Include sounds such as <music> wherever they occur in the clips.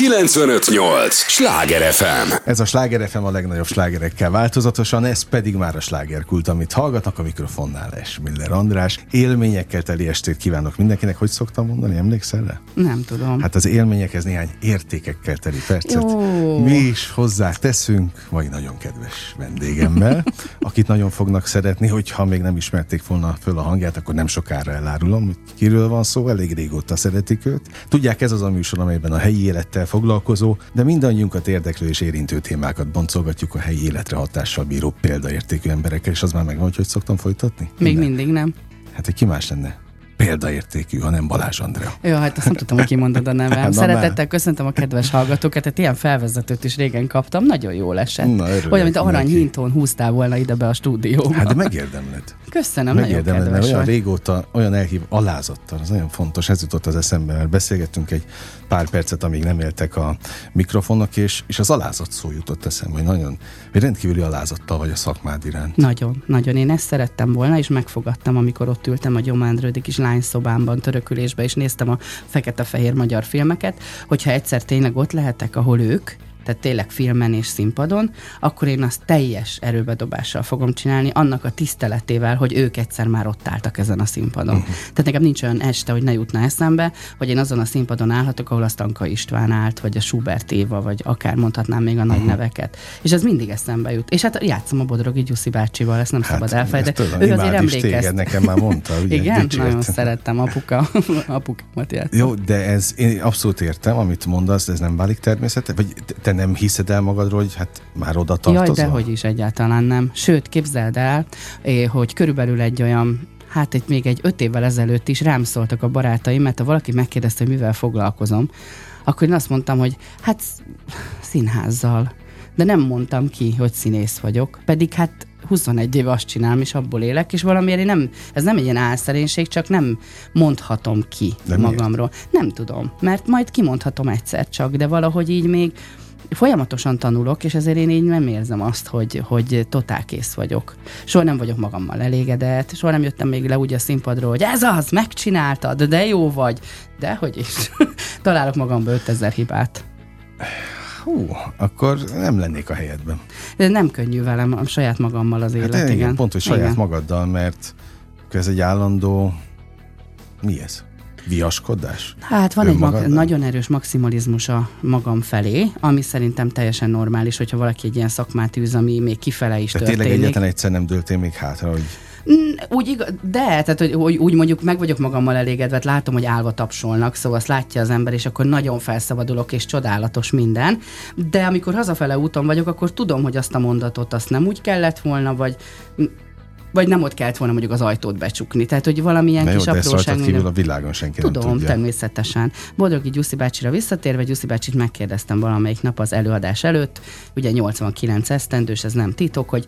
958! Sláger FM! Ez a Sláger FM a legnagyobb slágerekkel változatosan, ez pedig már a slágerkult, amit hallgatnak a mikrofonnál Esmiller András. Élményekkel teli estét kívánok mindenkinek. Hogy szoktam mondani, emlékszel rá? Nem tudom. Hát az élményekhez néhány értékekkel teli percet. Jó. Mi is hozzá teszünk, vagy nagyon kedves vendégemmel, <laughs> akit nagyon fognak szeretni, hogyha még nem ismerték volna föl a hangját, akkor nem sokára elárulom, hogy kiről van szó, elég régóta szeretik őt. Tudják, ez az a műsor, amelyben a helyi élettel foglalkozó, de mindannyiunkat érdeklő és érintő témákat boncolgatjuk a helyi életre hatással bíró példaértékű emberekkel, és az már megvan, hogy szoktam folytatni? Még Innen. mindig nem. Hát, hogy ki más lenne? Példaértékű, ha nem Balázs Andrea. Jó, hát azt nem tudtam, hogy kimondod a nevem. <laughs> Szeretettel köszöntöm a kedves hallgatókat, tehát ilyen felvezetőt is régen kaptam, nagyon jól esett. Na, Olyan, mint arany neki. hintón húztál volna ide be a stúdióba. Hát de megérdemled. Köszönöm, nagyon Megérdemled, mert kedves olyan régóta, olyan elhív, alázattal, az nagyon fontos, ez jutott az eszembe, mert beszélgettünk egy pár percet, amíg nem éltek a mikrofonok, és, és az alázat szó jutott eszembe, hogy nagyon, hogy rendkívüli alázattal vagy a szakmád iránt. Nagyon, nagyon. Én ezt szerettem volna, és megfogadtam, amikor ott ültem a Gyomán kis lányszobámban, törökülésbe, és néztem a fekete-fehér magyar filmeket, hogyha egyszer tényleg ott lehetek, ahol ők, tehát tényleg filmen és színpadon, akkor én azt teljes erőbedobással fogom csinálni, annak a tiszteletével, hogy ők egyszer már ott álltak ezen a színpadon. Uh-huh. Tehát nekem nincs olyan este, hogy ne jutna eszembe, hogy én azon a színpadon állhatok, ahol a Stanka István állt, vagy a Schubert Éva, vagy akár mondhatnám még a nagy uh-huh. neveket. És ez mindig eszembe jut. És hát játszom a Bodrogi Gyuszi bácsival, ezt nem szabad elfelejteni. Ő azért téged, nekem már mondta. Ugye, Igen, dicsért. nagyon szerettem apuka, <laughs> apukámat játszani. Jó, de ez, én abszolút értem, amit mondasz, ez nem válik természetes? Vagy te- te nem hiszed el magadról, hogy hát már oda tartozol? Jaj, dehogy is egyáltalán nem. Sőt, képzeld el, hogy körülbelül egy olyan Hát itt még egy öt évvel ezelőtt is rám szóltak a barátaim, mert ha valaki megkérdezte, hogy mivel foglalkozom, akkor én azt mondtam, hogy hát sz- színházzal. De nem mondtam ki, hogy színész vagyok. Pedig hát 21 éve azt csinálom, és abból élek, és valamiért nem, ez nem egy ilyen álszerénység, csak nem mondhatom ki De miért? magamról. Nem tudom, mert majd kimondhatom egyszer csak, de valahogy így még folyamatosan tanulok, és ezért én így nem érzem azt, hogy, hogy totál kész vagyok. Soha nem vagyok magammal elégedett, soha nem jöttem még le úgy a színpadról, hogy ez az, megcsináltad, de jó vagy. De hogy is. <laughs> Találok magamban 5000 hibát. Hú, akkor nem lennék a helyedben. De nem könnyű velem, a saját magammal az élet, Hát igen, igen. pont, hogy saját igen. magaddal, mert ez egy állandó... Mi ez? Viaskodás? Hát van egy mag- nagyon erős maximalizmus a magam felé, ami szerintem teljesen normális, hogyha valaki egy ilyen szakmát űz, ami még kifele is De tényleg történik. egyetlen egyszer nem dőltél még hátra, hogy Úgy igaz, de, tehát hogy, hogy úgy mondjuk meg vagyok magammal elégedve, hát látom, hogy állva tapsolnak, szóval azt látja az ember, és akkor nagyon felszabadulok, és csodálatos minden. De amikor hazafele úton vagyok, akkor tudom, hogy azt a mondatot azt nem úgy kellett volna, vagy vagy nem ott kellett volna mondjuk az ajtót becsukni. Tehát, hogy valamilyen Na jó, kis de ezt apróság. minden- kívül a világon senki Tudom, nem tudja. természetesen. Bodrogi Gyuszi bácsira visszatérve, Gyuszi bácsit megkérdeztem valamelyik nap az előadás előtt, ugye 89 esztendős, ez nem titok, hogy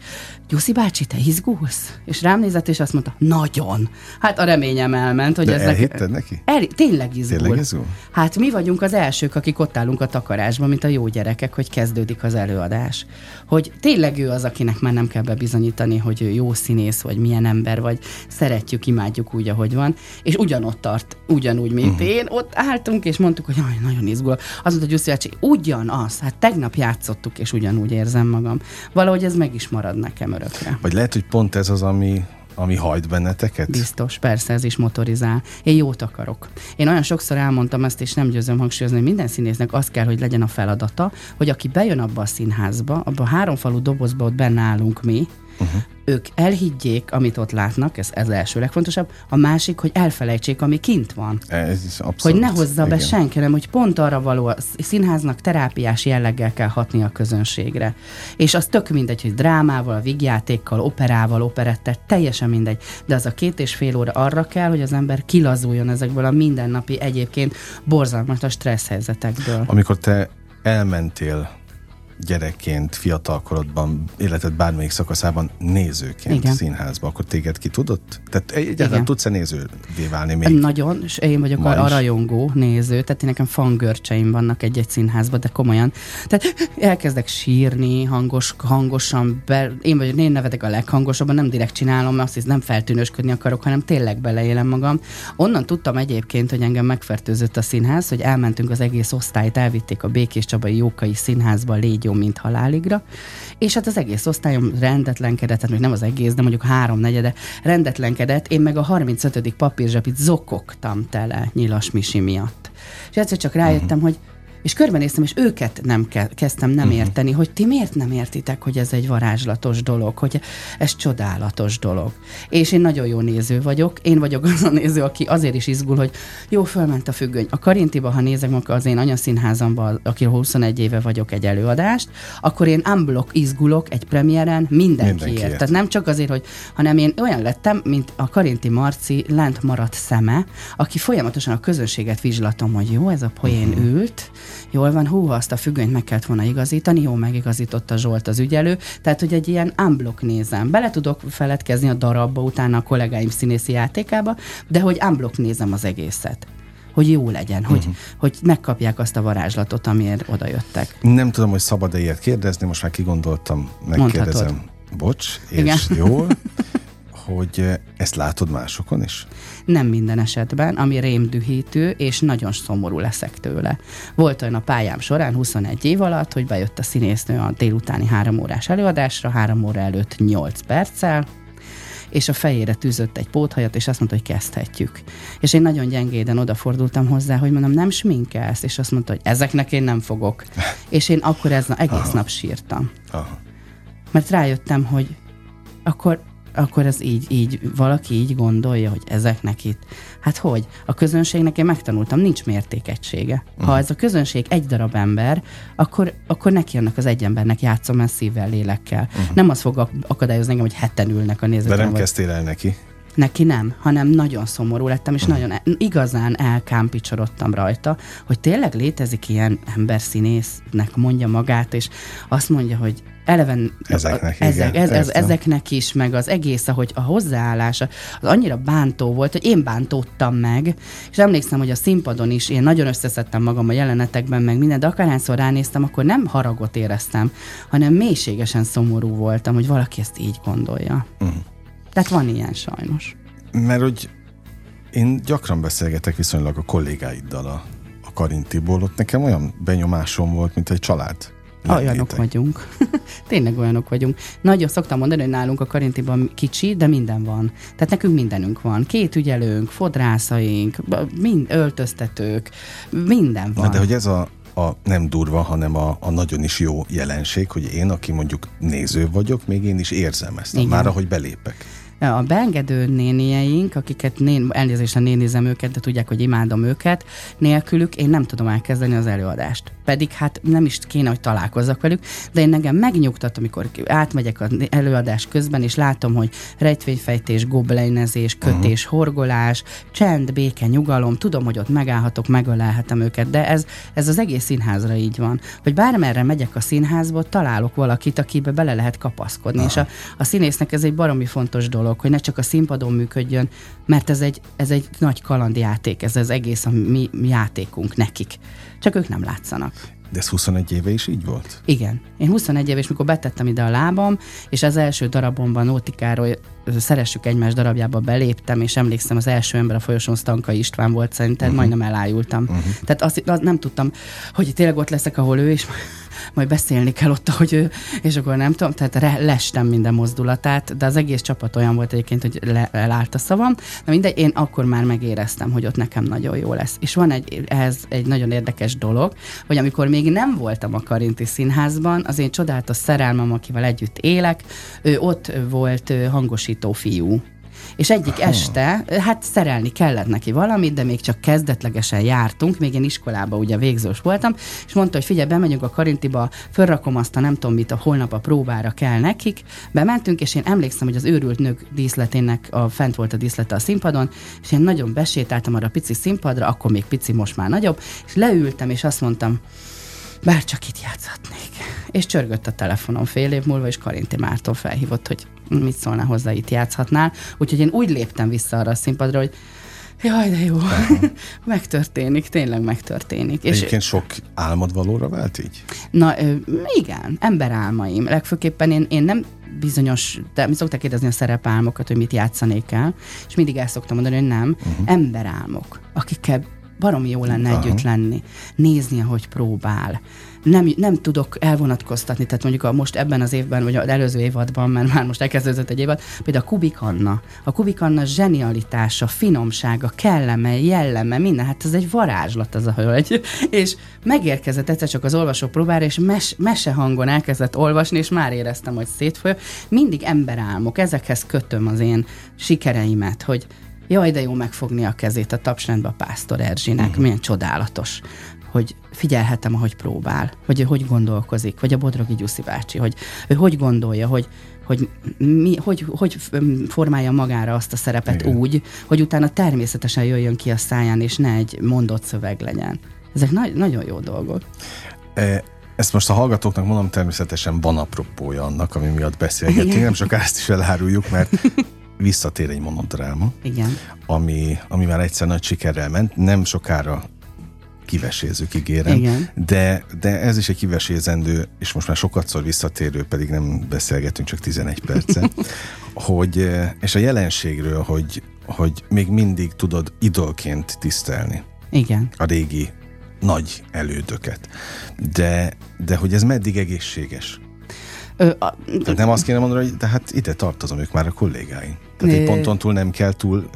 Gyuszi bácsi, te izgulsz? És rám nézett, és azt mondta, nagyon. Hát a reményem elment, hogy De ezek... elhitted neki? El, tényleg izgul. Tényleg izgul? Hát mi vagyunk az elsők, akik ott állunk a takarásban, mint a jó gyerekek, hogy kezdődik az előadás. Hogy tényleg ő az, akinek már nem kell bebizonyítani, hogy ő jó színész, vagy milyen ember, vagy szeretjük, imádjuk úgy, ahogy van. És ugyanott tart, ugyanúgy, mint uh-huh. én. Ott álltunk, és mondtuk, hogy jaj, nagyon izgul. Az mondta Gyuszi bácsi, ugyanaz, hát tegnap játszottuk, és ugyanúgy érzem magam. Valahogy ez meg is marad nekem örökre. Vagy lehet, hogy pont ez az, ami, ami hajt benneteket? Biztos, persze, ez is motorizál. Én jót akarok. Én olyan sokszor elmondtam ezt, és nem győzöm hangsúlyozni, hogy minden színésznek az kell, hogy legyen a feladata, hogy aki bejön abba a színházba, abba a háromfalú dobozba ott benne állunk mi, uh-huh. ők elhiggyék, amit ott látnak, ez, ez első legfontosabb, a másik, hogy elfelejtsék, ami kint van. Ez is abszolút. Hogy ne hozza be igen. senki, hanem hogy pont arra való, a színháznak terápiás jelleggel kell hatni a közönségre. És az tök mindegy, hogy drámával, vigjátékkal, operával, operettel, teljesen mindegy. De az a két és fél óra arra kell, hogy az ember kilazuljon ezekből a mindennapi egyébként borzalmas stressz helyzetekből. Amikor te elmentél gyerekként, fiatalkorodban, életed bármelyik szakaszában nézőként Igen. színházba, akkor téged ki tudott? Tehát egyáltalán tudsz-e nézővé válni még? Nagyon, és én vagyok a, a rajongó néző, tehát én nekem fangörcseim vannak egy-egy színházban, de komolyan. Tehát elkezdek sírni, hangos, hangosan, be, én vagyok, én nevedek a leghangosabban, nem direkt csinálom, azt hisz nem feltűnősködni akarok, hanem tényleg beleélem magam. Onnan tudtam egyébként, hogy engem megfertőzött a színház, hogy elmentünk az egész osztályt, elvitték a Békés Csabai Jókai Színházba, légy jó, mint haláligra, és hát az egész osztályom rendetlenkedett, tehát még nem az egész, de mondjuk háromnegyede rendetlenkedett, én meg a 35. papírzsapit zokogtam tele nyilas misi miatt. És egyszer csak rájöttem, uh-huh. hogy és körbenéztem, és őket nem ke- kezdtem nem uh-huh. érteni, hogy ti miért nem értitek, hogy ez egy varázslatos dolog, hogy ez csodálatos dolog. És én nagyon jó néző vagyok. Én vagyok az a néző, aki azért is izgul, hogy jó, fölment a függöny. A Karintiba, ha nézek meg az én anyaszínházamban, aki 21 éve vagyok egy előadást, akkor én unblock izgulok egy premiéren mindenkiért. mindenkiért. Tehát nem csak azért, hogy, hanem én olyan lettem, mint a Karinti Marci lent maradt szeme, aki folyamatosan a közönséget vizslatom, hogy jó, ez a poén uh-huh. ült, jól van, hú, azt a függönyt meg kellett volna igazítani, jó, megigazította Zsolt az ügyelő, tehát, hogy egy ilyen unblock nézem. Bele tudok feledkezni a darabba, utána a kollégáim színészi játékába, de hogy unblock nézem az egészet hogy jó legyen, hogy, uh-huh. hogy megkapják azt a varázslatot, amiért oda jöttek. Nem tudom, hogy szabad-e ilyet kérdezni, most már kigondoltam, megkérdezem. Mondhatod. Bocs, és Igen. jól. <laughs> hogy ezt látod másokon is? Nem minden esetben, ami rémdühítő, és nagyon szomorú leszek tőle. Volt olyan a pályám során 21 év alatt, hogy bejött a színésznő a délutáni három órás előadásra, három óra előtt 8 perccel, és a fejére tűzött egy póthajat, és azt mondta, hogy kezdhetjük. És én nagyon gyengéden odafordultam hozzá, hogy mondom, nem sminkelsz, és azt mondta, hogy ezeknek én nem fogok. <laughs> és én akkor ez egész Aha. nap sírtam. Aha. Mert rájöttem, hogy akkor akkor ez így, így, valaki így gondolja, hogy ezeknek itt. Hát hogy? A közönségnek én megtanultam, nincs mértékegysége. Ha mhm. ez a közönség egy darab ember, akkor, akkor neki annak az egy embernek játszom el szívvel, lélekkel. Uh-huh. Nem az fog akadályozni engem, hogy heten ülnek a nézők. De nem kezdtél el neki? Neki nem, hanem nagyon szomorú lettem, és uh-huh. nagyon e- igazán elkámpicsorodtam rajta, hogy tényleg létezik ilyen emberszínésznek mondja magát, és azt mondja, hogy eleven ezeknek, a, ezek, igen, ez, ez, ezeknek is, meg az egész, ahogy a hozzáállása, az annyira bántó volt, hogy én bántódtam meg, és emlékszem, hogy a színpadon is én nagyon összeszedtem magam a jelenetekben, meg minden, de akárhányszor ránéztem, akkor nem haragot éreztem, hanem mélységesen szomorú voltam, hogy valaki ezt így gondolja. Uh-huh. Tehát van ilyen sajnos. Mert hogy én gyakran beszélgetek viszonylag a kollégáiddal a, a Karintiból, ott nekem olyan benyomásom volt, mint egy család Olyanok vagyunk. <laughs> Tényleg olyanok vagyunk. Nagyon szoktam mondani, hogy nálunk a Karintiban kicsi, de minden van. Tehát nekünk mindenünk van. Két ügyelőnk, fodrászaink, mind öltöztetők, minden van. Na, de hogy ez a, a nem durva, hanem a, a nagyon is jó jelenség, hogy én, aki mondjuk néző vagyok, még én is érzem ezt, Igen. már ahogy belépek. A beengedő nénieink, akiket nén, elnézést, nénizem őket, de tudják, hogy imádom őket, nélkülük én nem tudom elkezdeni az előadást. Pedig hát nem is kéne, hogy találkozzak velük, de én engem megnyugtat, amikor átmegyek az előadás közben, és látom, hogy rejtvényfejtés, goblinezés, kötés, uh-huh. horgolás, csend, béke, nyugalom, tudom, hogy ott megállhatok, megölelhetem őket, de ez, ez az egész színházra így van, hogy bármerre megyek a színházba, találok valakit, akibe bele lehet kapaszkodni, uh-huh. és a, a színésznek ez egy baromi fontos dolog dolog, hogy ne csak a színpadon működjön, mert ez egy, ez egy nagy kalandjáték, ez az egész a mi, játékunk nekik. Csak ők nem látszanak. De ez 21 éve is így volt? Igen. Én 21 éve, és mikor betettem ide a lábam, és az első darabomban Nótikáról Szeressük egymás darabjába beléptem, és emlékszem, az első ember a folyosón Stanka István volt, szerintem uh-huh. majdnem elájultam. Uh-huh. Tehát azt, azt nem tudtam, hogy tényleg ott leszek, ahol ő, és majd beszélni kell ott, hogy és akkor nem tudom, tehát re, lestem minden mozdulatát, de az egész csapat olyan volt egyébként, hogy le, leállt a szavam, de mindegy, én akkor már megéreztem, hogy ott nekem nagyon jó lesz. És van egy, ehhez egy nagyon érdekes dolog, hogy amikor még nem voltam a Karinti Színházban, az én csodálatos szerelmem, akivel együtt élek, ő ott volt hangosító fiú és egyik este, hát szerelni kellett neki valamit, de még csak kezdetlegesen jártunk, még én iskolába ugye végzős voltam, és mondta, hogy figyelj, bemegyünk a Karintiba, fölrakom azt a nem tudom mit, a holnap a próbára kell nekik, bementünk, és én emlékszem, hogy az őrült nők díszletének a, fent volt a díszlete a színpadon, és én nagyon besétáltam arra a pici színpadra, akkor még pici, most már nagyobb, és leültem, és azt mondtam, bár csak itt játszhatnék. és csörgött a telefonom fél év múlva, és Karinti Márton felhívott, hogy mit szólna hozzá, itt játszhatnál. Úgyhogy én úgy léptem vissza arra a színpadra, hogy Jaj, de jó. <laughs> megtörténik, tényleg megtörténik. Egyébként és, sok álmod valóra vált így? Na igen, emberálmaim. Legfőképpen én, én nem bizonyos, de mi szokták kérdezni a szerepálmokat, hogy mit játszanék el, és mindig el szoktam mondani, hogy nem, uh-huh. emberálmok, akikkel baromi jó lenne uh-huh. együtt lenni, nézni, ahogy próbál, nem, nem tudok elvonatkoztatni, tehát mondjuk a most ebben az évben, vagy az előző évadban, mert már most elkezdődött egy évad, például a Kubik Anna. A Kubik Anna zsenialitása, finomsága, kelleme, jelleme, minden, hát ez egy varázslat az a hölgy. És megérkezett egyszer csak az olvasó próbára, és mes, mesehangon elkezdett olvasni, és már éreztem, hogy szétfolyó. Mindig emberálmok, ezekhez kötöm az én sikereimet, hogy jaj, de jó megfogni a kezét a tapsrendbe a Pásztor Erzsinek, uh-huh. milyen csodálatos hogy figyelhetem, ahogy próbál, hogy ő hogy gondolkozik, vagy a Bodrogi Gyuszi bácsi, hogy ő hogy gondolja, hogy, hogy, mi, hogy, hogy formálja magára azt a szerepet Igen. úgy, hogy utána természetesen jöjjön ki a száján, és ne egy mondott szöveg legyen. Ezek nagy, nagyon jó dolgok. E, ezt most a hallgatóknak mondom, természetesen van apropója annak, ami miatt beszélgetünk, nem csak ezt is eláruljuk, mert <laughs> visszatér egy monodráma, Igen. Ami, ami már egyszer nagy sikerrel ment, nem sokára kivesézzük, ígérem. Igen. De, de ez is egy kivesézendő, és most már sokatszor visszatérő, pedig nem beszélgetünk csak 11 perce, <laughs> hogy, és a jelenségről, hogy, hogy még mindig tudod idolként tisztelni. Igen. A régi nagy elődöket. De, de hogy ez meddig egészséges? Ö, a, Tehát nem azt kéne mondani, hogy de hát ide tartozom, ők már a kollégáim. Tehát egy ponton túl nem kell túl,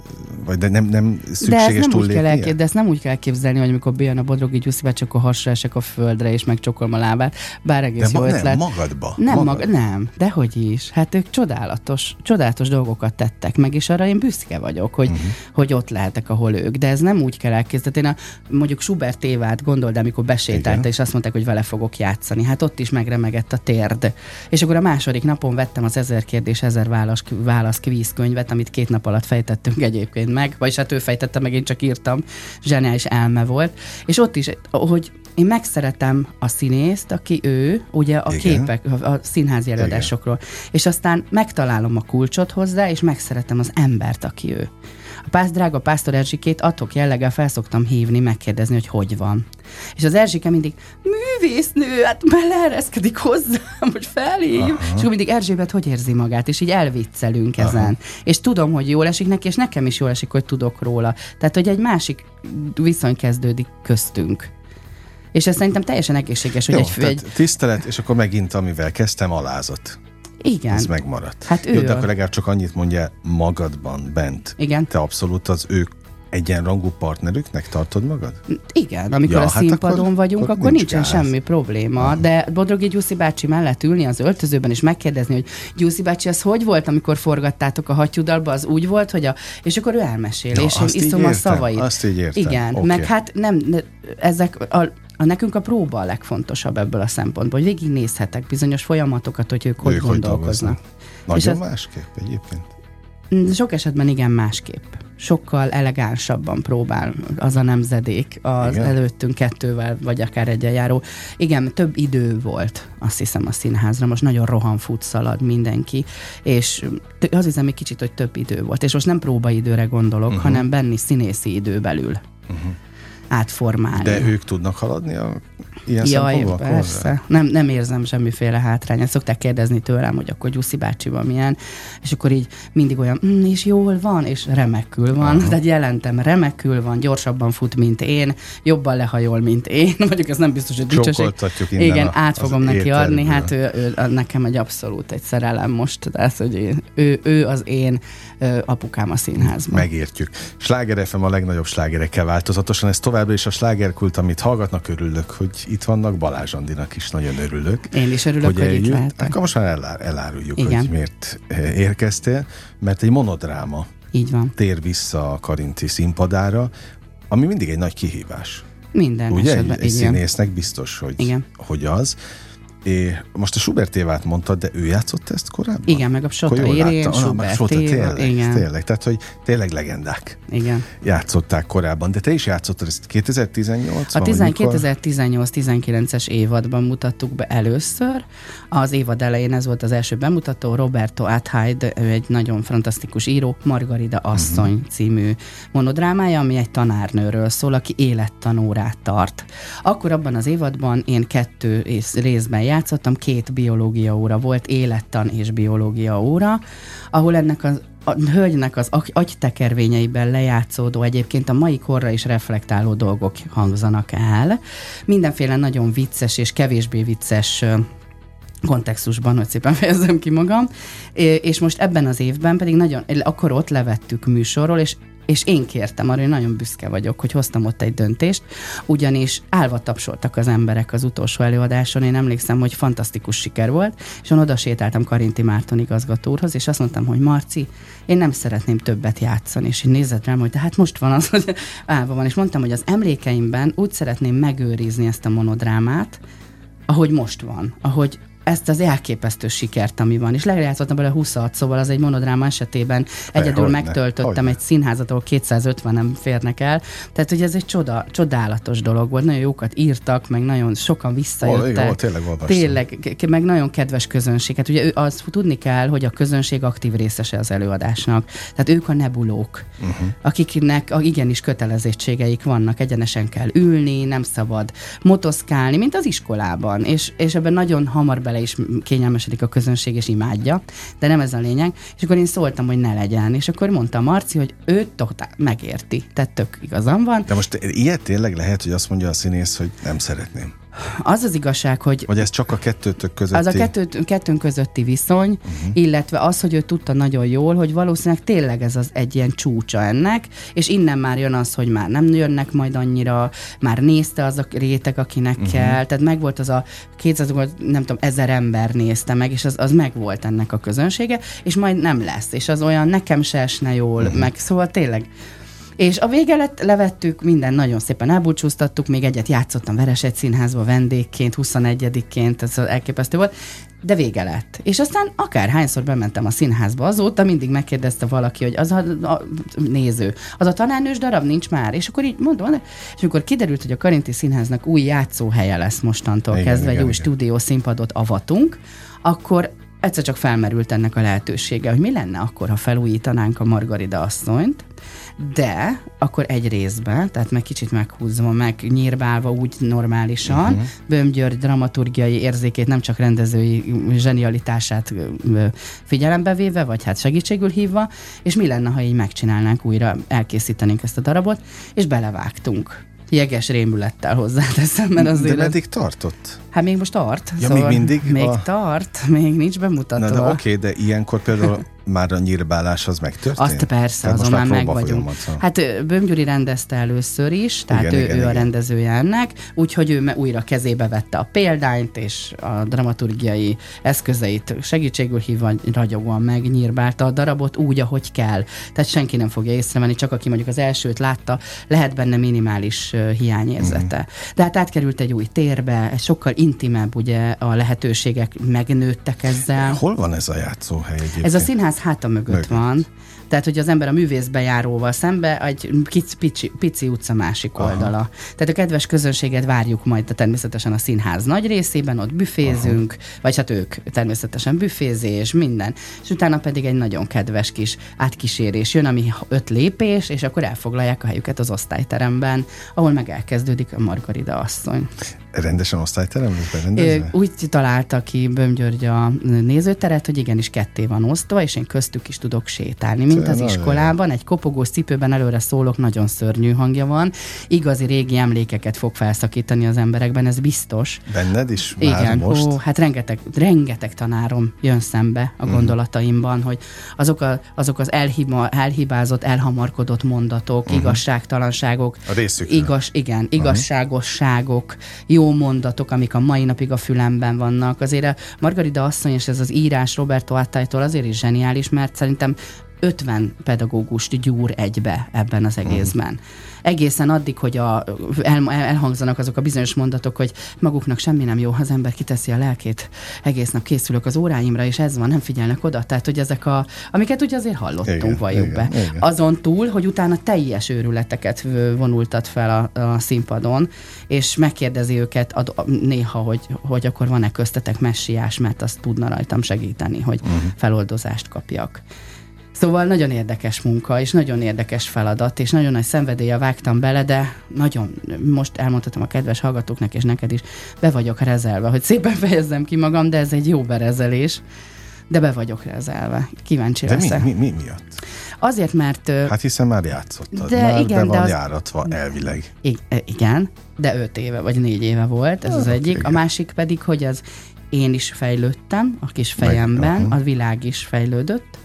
vagy de nem, nem szükséges de ezt nem úgy kell elkép, De ezt nem úgy kell képzelni, hogy amikor bejön a Bodrogi Gyuszi, csak a hasra esek a földre, és megcsokolom a lábát. Bár egész de jó ma, ötlet. Nem, magadba. Nem, magad. Mag, nem, de hogy is. Hát ők csodálatos, csodálatos dolgokat tettek meg, és arra én büszke vagyok, hogy, uh-huh. hogy ott lehetek, ahol ők. De ez nem úgy kell elképzelni. Én a, mondjuk Schubert Évát gondold, amikor besétálta, és azt mondták, hogy vele fogok játszani. Hát ott is megremegett a térd. És akkor a második napon vettem az ezer kérdés, ezer válasz, válasz kvízkönyv könyvet, amit két nap alatt fejtettünk egyébként meg, vagyis hát ő fejtette meg, én csak írtam, zseniális elme volt. És ott is, hogy én megszeretem a színészt, aki ő, ugye a Igen. képek, a színházi előadásokról, Igen. és aztán megtalálom a kulcsot hozzá, és megszeretem az embert, aki ő. A pász, drága pásztor Erzsikét atok jelleggel felszoktam hívni, megkérdezni, hogy hogy van. És az Erzsike mindig, művésznő, hát beleereszkedik hozzám, hogy felhív. Aha. És akkor mindig Erzsébet hogy érzi magát, és így elviccelünk Aha. ezen. És tudom, hogy jól esik neki, és nekem is jól esik, hogy tudok róla. Tehát, hogy egy másik viszony kezdődik köztünk. És ez szerintem teljesen egészséges, hogy Jó, egy, egy... Tisztelet, és akkor megint, amivel kezdtem, alázat. Igen. Ez megmaradt. Hát ő Jó, de akkor legalább csak annyit mondja magadban, bent. Igen. Te abszolút az ők egyenrangú partnerüknek tartod magad? Igen, amikor ja, a hát színpadon akkor, vagyunk, akkor, akkor nincsen gáz. semmi probléma, uh de Bodrogi Gyuszi bácsi mellett ülni az öltözőben és megkérdezni, hogy Gyuszi bácsi, ez hogy volt, amikor forgattátok a hattyúdalba, az úgy volt, hogy a... És akkor ő elmesél, ja, és én iszom a szavait. Azt így értem. Igen, okay. meg hát nem, ezek a a, nekünk a próba a legfontosabb ebből a szempontból, hogy végignézhetek bizonyos folyamatokat, hogy ők, ők hogy gondolkoznak. Nagyon ez, másképp egyébként? Mm, sok esetben igen másképp. Sokkal elegánsabban próbál az a nemzedék az igen. előttünk kettővel, vagy akár egyen járó. Igen, több idő volt, azt hiszem, a színházra. Most nagyon rohan fut, szalad mindenki, és az hiszem még kicsit, hogy több idő volt. És most nem próbaidőre gondolok, uh-huh. hanem benni színészi idő belül. Uh-huh átformálni. De ők tudnak haladni a ilyen Jaj, persze. Nem, nem érzem semmiféle hátrányát. Szokták kérdezni tőlem, hogy akkor Gyuszi bácsi van milyen, és akkor így mindig olyan, mm, és jól van, és remekül van. Uh-huh. Tehát jelentem, remekül van, gyorsabban fut, mint én, jobban lehajol, mint én. <laughs> Mondjuk ez nem biztos, hogy dicsőség. Igen, a, át fogom neki adni. Hát ő, ő, nekem egy abszolút egy szerelem most. Tehát, hogy én, ő, ő az én apukám a színházban. Megértjük. Sláger FM a legnagyobb slágerekkel változatosan. Ez továbbra is a slágerkult, amit hallgatnak, örülök, hogy itt vannak. Balázs Andinak is nagyon örülök. Én is örülök, hogy, hogy eljött. itt lehetek. Akkor most már elár, eláruljuk, Igen. hogy miért eh, érkeztél, mert egy monodráma Így van. tér vissza a Karinti színpadára, ami mindig egy nagy kihívás. Minden Ugye? esetben. Egy, egy színésznek biztos, hogy, Igen. hogy az. É, most a Schubert Évát mondtad, de ő játszott ezt korábban? Igen, meg a Sota Irén, Schubert Sota, tényleg, igen. tényleg, tehát hogy tényleg legendák Igen. játszották korábban, de te is játszottad ezt 2018 A 2018-19-es évadban mutattuk be először. Az évad elején ez volt az első bemutató, Roberto Athaid, ő egy nagyon fantasztikus író, Margarida asszony uh-huh. című monodrámája, ami egy tanárnőről szól, aki élettanórát tart. Akkor abban az évadban én kettő részben játszottam, két biológia óra volt, élettan és biológia óra, ahol ennek az a hölgynek az agytekervényeiben lejátszódó, egyébként a mai korra is reflektáló dolgok hangzanak el. Mindenféle nagyon vicces és kevésbé vicces kontextusban, hogy szépen fejezem ki magam, és most ebben az évben pedig nagyon, akkor ott levettük műsorról, és és én kértem arra, hogy nagyon büszke vagyok, hogy hoztam ott egy döntést, ugyanis állva tapsoltak az emberek az utolsó előadáson, én emlékszem, hogy fantasztikus siker volt, és én oda sétáltam Karinti Márton igazgató úrhoz, és azt mondtam, hogy Marci, én nem szeretném többet játszani, és így nézett rám, hogy de hát most van az, <laughs> hogy állva van, és mondtam, hogy az emlékeimben úgy szeretném megőrizni ezt a monodrámát, ahogy most van, ahogy, ezt az elképesztő sikert, ami van. És lejátszottam bele 26, szóval az egy monodráma esetében egyedül megtöltöttem egy színházat, ahol 250 nem férnek el. Tehát, hogy ez egy csoda, csodálatos dolog volt. Nagyon jókat írtak, meg nagyon sokan visszajöttek. Oh, tényleg Tényleg, meg nagyon kedves közönség. Hát ugye ő, az tudni kell, hogy a közönség aktív részese az előadásnak. Tehát ők a nebulók, uh-huh. akiknek a, igenis kötelezettségeik vannak. Egyenesen kell ülni, nem szabad motoszkálni, mint az iskolában. És, és ebben nagyon hamar bele vele is kényelmesedik a közönség, és imádja, de nem ez a lényeg. És akkor én szóltam, hogy ne legyen. És akkor mondta Marci, hogy ő totál megérti. Tehát tök igazam van. De most ilyet tényleg lehet, hogy azt mondja a színész, hogy nem szeretném. Az az igazság, hogy... Vagy ez csak a kettőtök közötti... Az a kettő, kettőnk közötti viszony, uh-huh. illetve az, hogy ő tudta nagyon jól, hogy valószínűleg tényleg ez az egy ilyen csúcsa ennek, és innen már jön az, hogy már nem jönnek majd annyira, már nézte az a réteg, akinek uh-huh. kell, tehát megvolt az a 200, nem tudom, ezer ember nézte meg, és az, az megvolt ennek a közönsége, és majd nem lesz, és az olyan nekem se esne jól, uh-huh. meg szóval tényleg és a vége lett, levettük, minden nagyon szépen elbúcsúztattuk, még egyet játszottam Veresegy színházba vendégként, 21-ként, ez elképesztő volt, de vége lett. És aztán akárhányszor bementem a színházba azóta, mindig megkérdezte valaki, hogy az a, a néző, az a tanárnős darab nincs már, és akkor így mondom, és amikor kiderült, hogy a Karinti Színháznak új játszóhelye lesz mostantól igen, kezdve, igen, egy új igen. stúdió színpadot avatunk, akkor egyszer csak felmerült ennek a lehetősége, hogy mi lenne akkor, ha felújítanánk a Margarida asszonyt, de akkor egy részben, tehát meg kicsit meghúzva, meg nyírbálva úgy normálisan, uh-huh. Böhm György dramaturgiai érzékét, nem csak rendezői zsenialitását figyelembe véve, vagy hát segítségül hívva, és mi lenne, ha így megcsinálnánk újra, elkészítenénk ezt a darabot, és belevágtunk jeges rémülettel hozzáteszem, mert azért... De meddig tartott? Hát még most tart. Ja, szóval még mindig? Még a... tart, még nincs bemutatva. Na, de oké, okay, de ilyenkor például már a nyírbálás az megtörtént? Azt persze, tehát azon már meg vagyunk. Hát Böhm Gyuri rendezte először is, tehát igen, ő, igen, ő igen. a rendezője ennek, úgyhogy ő újra kezébe vette a példányt, és a dramaturgiai eszközeit segítségül hívva ragyogóan megnyírbálta a darabot úgy, ahogy kell. Tehát senki nem fogja észrevenni, csak aki mondjuk az elsőt látta, lehet benne minimális hiányérzete. Mm. De hát átkerült egy új térbe, sokkal intimebb ugye a lehetőségek megnőttek ezzel. Hol van ez a játszóhely egyébként? Ez a színház háta mögött, mögött. van. Tehát, hogy az ember a művészbejáróval szembe egy pici, pici, pici utca másik Aha. oldala. Tehát a kedves közönséget várjuk majd természetesen a színház nagy részében, ott büfézünk, Aha. vagy hát ők természetesen büfézés, minden. És utána pedig egy nagyon kedves kis átkísérés jön, ami öt lépés, és akkor elfoglalják a helyüket az osztályteremben, ahol meg elkezdődik a Margarida asszony. Rendesen osztályterem berendezve? Úgy találta ki Böhm György a nézőteret, hogy igenis ketté van osztva, és én köztük is tudok sétálni, mint az iskolában. Egy kopogós cipőben előre szólok, nagyon szörnyű hangja van. Igazi régi emlékeket fog felszakítani az emberekben, ez biztos. Benned is? Már Igen, most? Ó, hát rengeteg, rengeteg tanárom jön szembe a mhm. gondolataimban, hogy azok, a, azok az elhiba, elhibázott, elhamarkodott mondatok, uh-huh. igazságtalanságok. A részükre. Igaz, igen, igazságosságok, jó mondatok, amik a mai napig a fülemben vannak. Azért a Margarida asszony és ez az írás Roberto Attájtól azért is zseniális, mert szerintem 50 pedagógust gyúr egybe ebben az egészben. Egészen addig, hogy a, el, elhangzanak azok a bizonyos mondatok, hogy maguknak semmi nem jó, ha az ember kiteszi a lelkét, egész nap készülök az óráimra, és ez van, nem figyelnek oda. Tehát, hogy ezek a, amiket ugye azért hallottunk, igen, valljuk igen, be. Igen. Azon túl, hogy utána teljes őrületeket vonultat fel a, a színpadon, és megkérdezi őket ad, néha, hogy, hogy akkor van-e köztetek messiás, mert azt tudna rajtam segíteni, hogy uh-huh. feloldozást kapjak. Szóval nagyon érdekes munka, és nagyon érdekes feladat, és nagyon nagy szenvedélye vágtam bele, de nagyon, most elmondhatom a kedves hallgatóknak, és neked is, be vagyok rezelve, hogy szépen fejezzem ki magam, de ez egy jó berezelés, de be vagyok rezelve. Kíváncsi de leszek. Mi, mi, mi miatt? Azért, mert... Hát hiszen már játszottad, de már igen, be van de az... járatva elvileg. I- igen, de öt éve vagy négy éve volt, ez ah, az egyik. Igen. A másik pedig, hogy az én is fejlődtem a kis fejemben, Meg, a világ is fejlődött,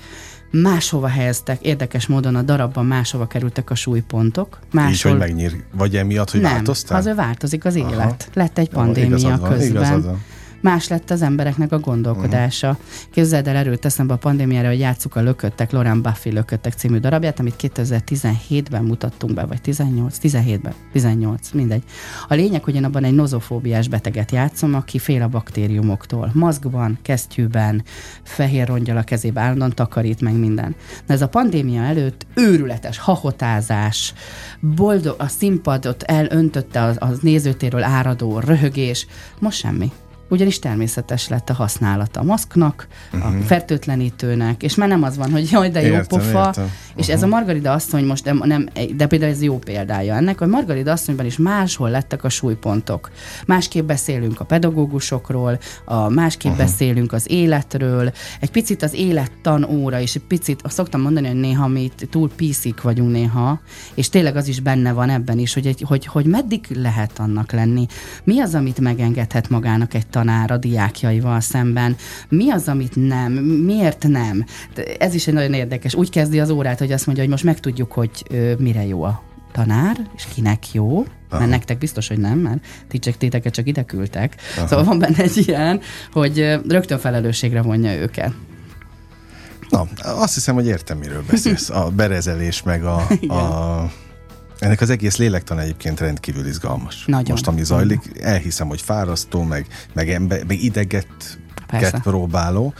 máshova helyeztek, érdekes módon a darabban máshova kerültek a súlypontok. Máshol... Így, hogy megnyír, vagy emiatt, hogy Nem, változtál? azért változik az élet. Aha. Lett egy pandémia Aha, közben más lett az embereknek a gondolkodása. Uh-huh. Képzeld el, erőt eszembe a pandémiára, hogy játsszuk a Lököttek, Laurent Buffy Lököttek című darabját, amit 2017-ben mutattunk be, vagy 18, 17-ben, 18, mindegy. A lényeg, hogy én abban egy nozofóbiás beteget játszom, aki fél a baktériumoktól. Maszkban, kesztyűben, fehér rongyal a kezébe, állandóan takarít meg minden. De ez a pandémia előtt őrületes hahotázás, boldog, a színpadot elöntötte az, az nézőtéről áradó röhögés, most semmi ugyanis természetes lett a használata a maszknak, uh-huh. a mhm. fertőtlenítőnek, és már nem az van, hogy jaj, de jó értem, pofa. Értem. És uh-huh. ez a mhm. Margarida asszony most nem, nem, de például ez jó példája ennek, hogy Margarida asszonyban is máshol lettek a súlypontok. Másképp beszélünk a pedagógusokról, a másképp uh-huh. beszélünk az életről, egy picit az élettan óra, és egy picit, szoktam mondani, hogy néha mi túl piszik vagyunk néha, és tényleg az is benne van ebben is, hogy, egy, hogy, hogy meddig lehet annak lenni. Mi az, amit megengedhet magának egy tanár a diákjaival szemben. Mi az, amit nem? Miért nem? Ez is egy nagyon érdekes. Úgy kezdi az órát, hogy azt mondja, hogy most megtudjuk, hogy ö, mire jó a tanár, és kinek jó, Aha. mert nektek biztos, hogy nem, mert ti csak téteket csak ide küldtek. Aha. Szóval van benne egy ilyen, hogy rögtön felelősségre vonja őket. Na, azt hiszem, hogy értem, miről beszélsz. A berezelés, meg a, <laughs> a ennek az egész lélektan egyébként rendkívül izgalmas. Nagyon. Most, ami zajlik, elhiszem, hogy fárasztó, meg, meg, ember, meg ideget próbáló,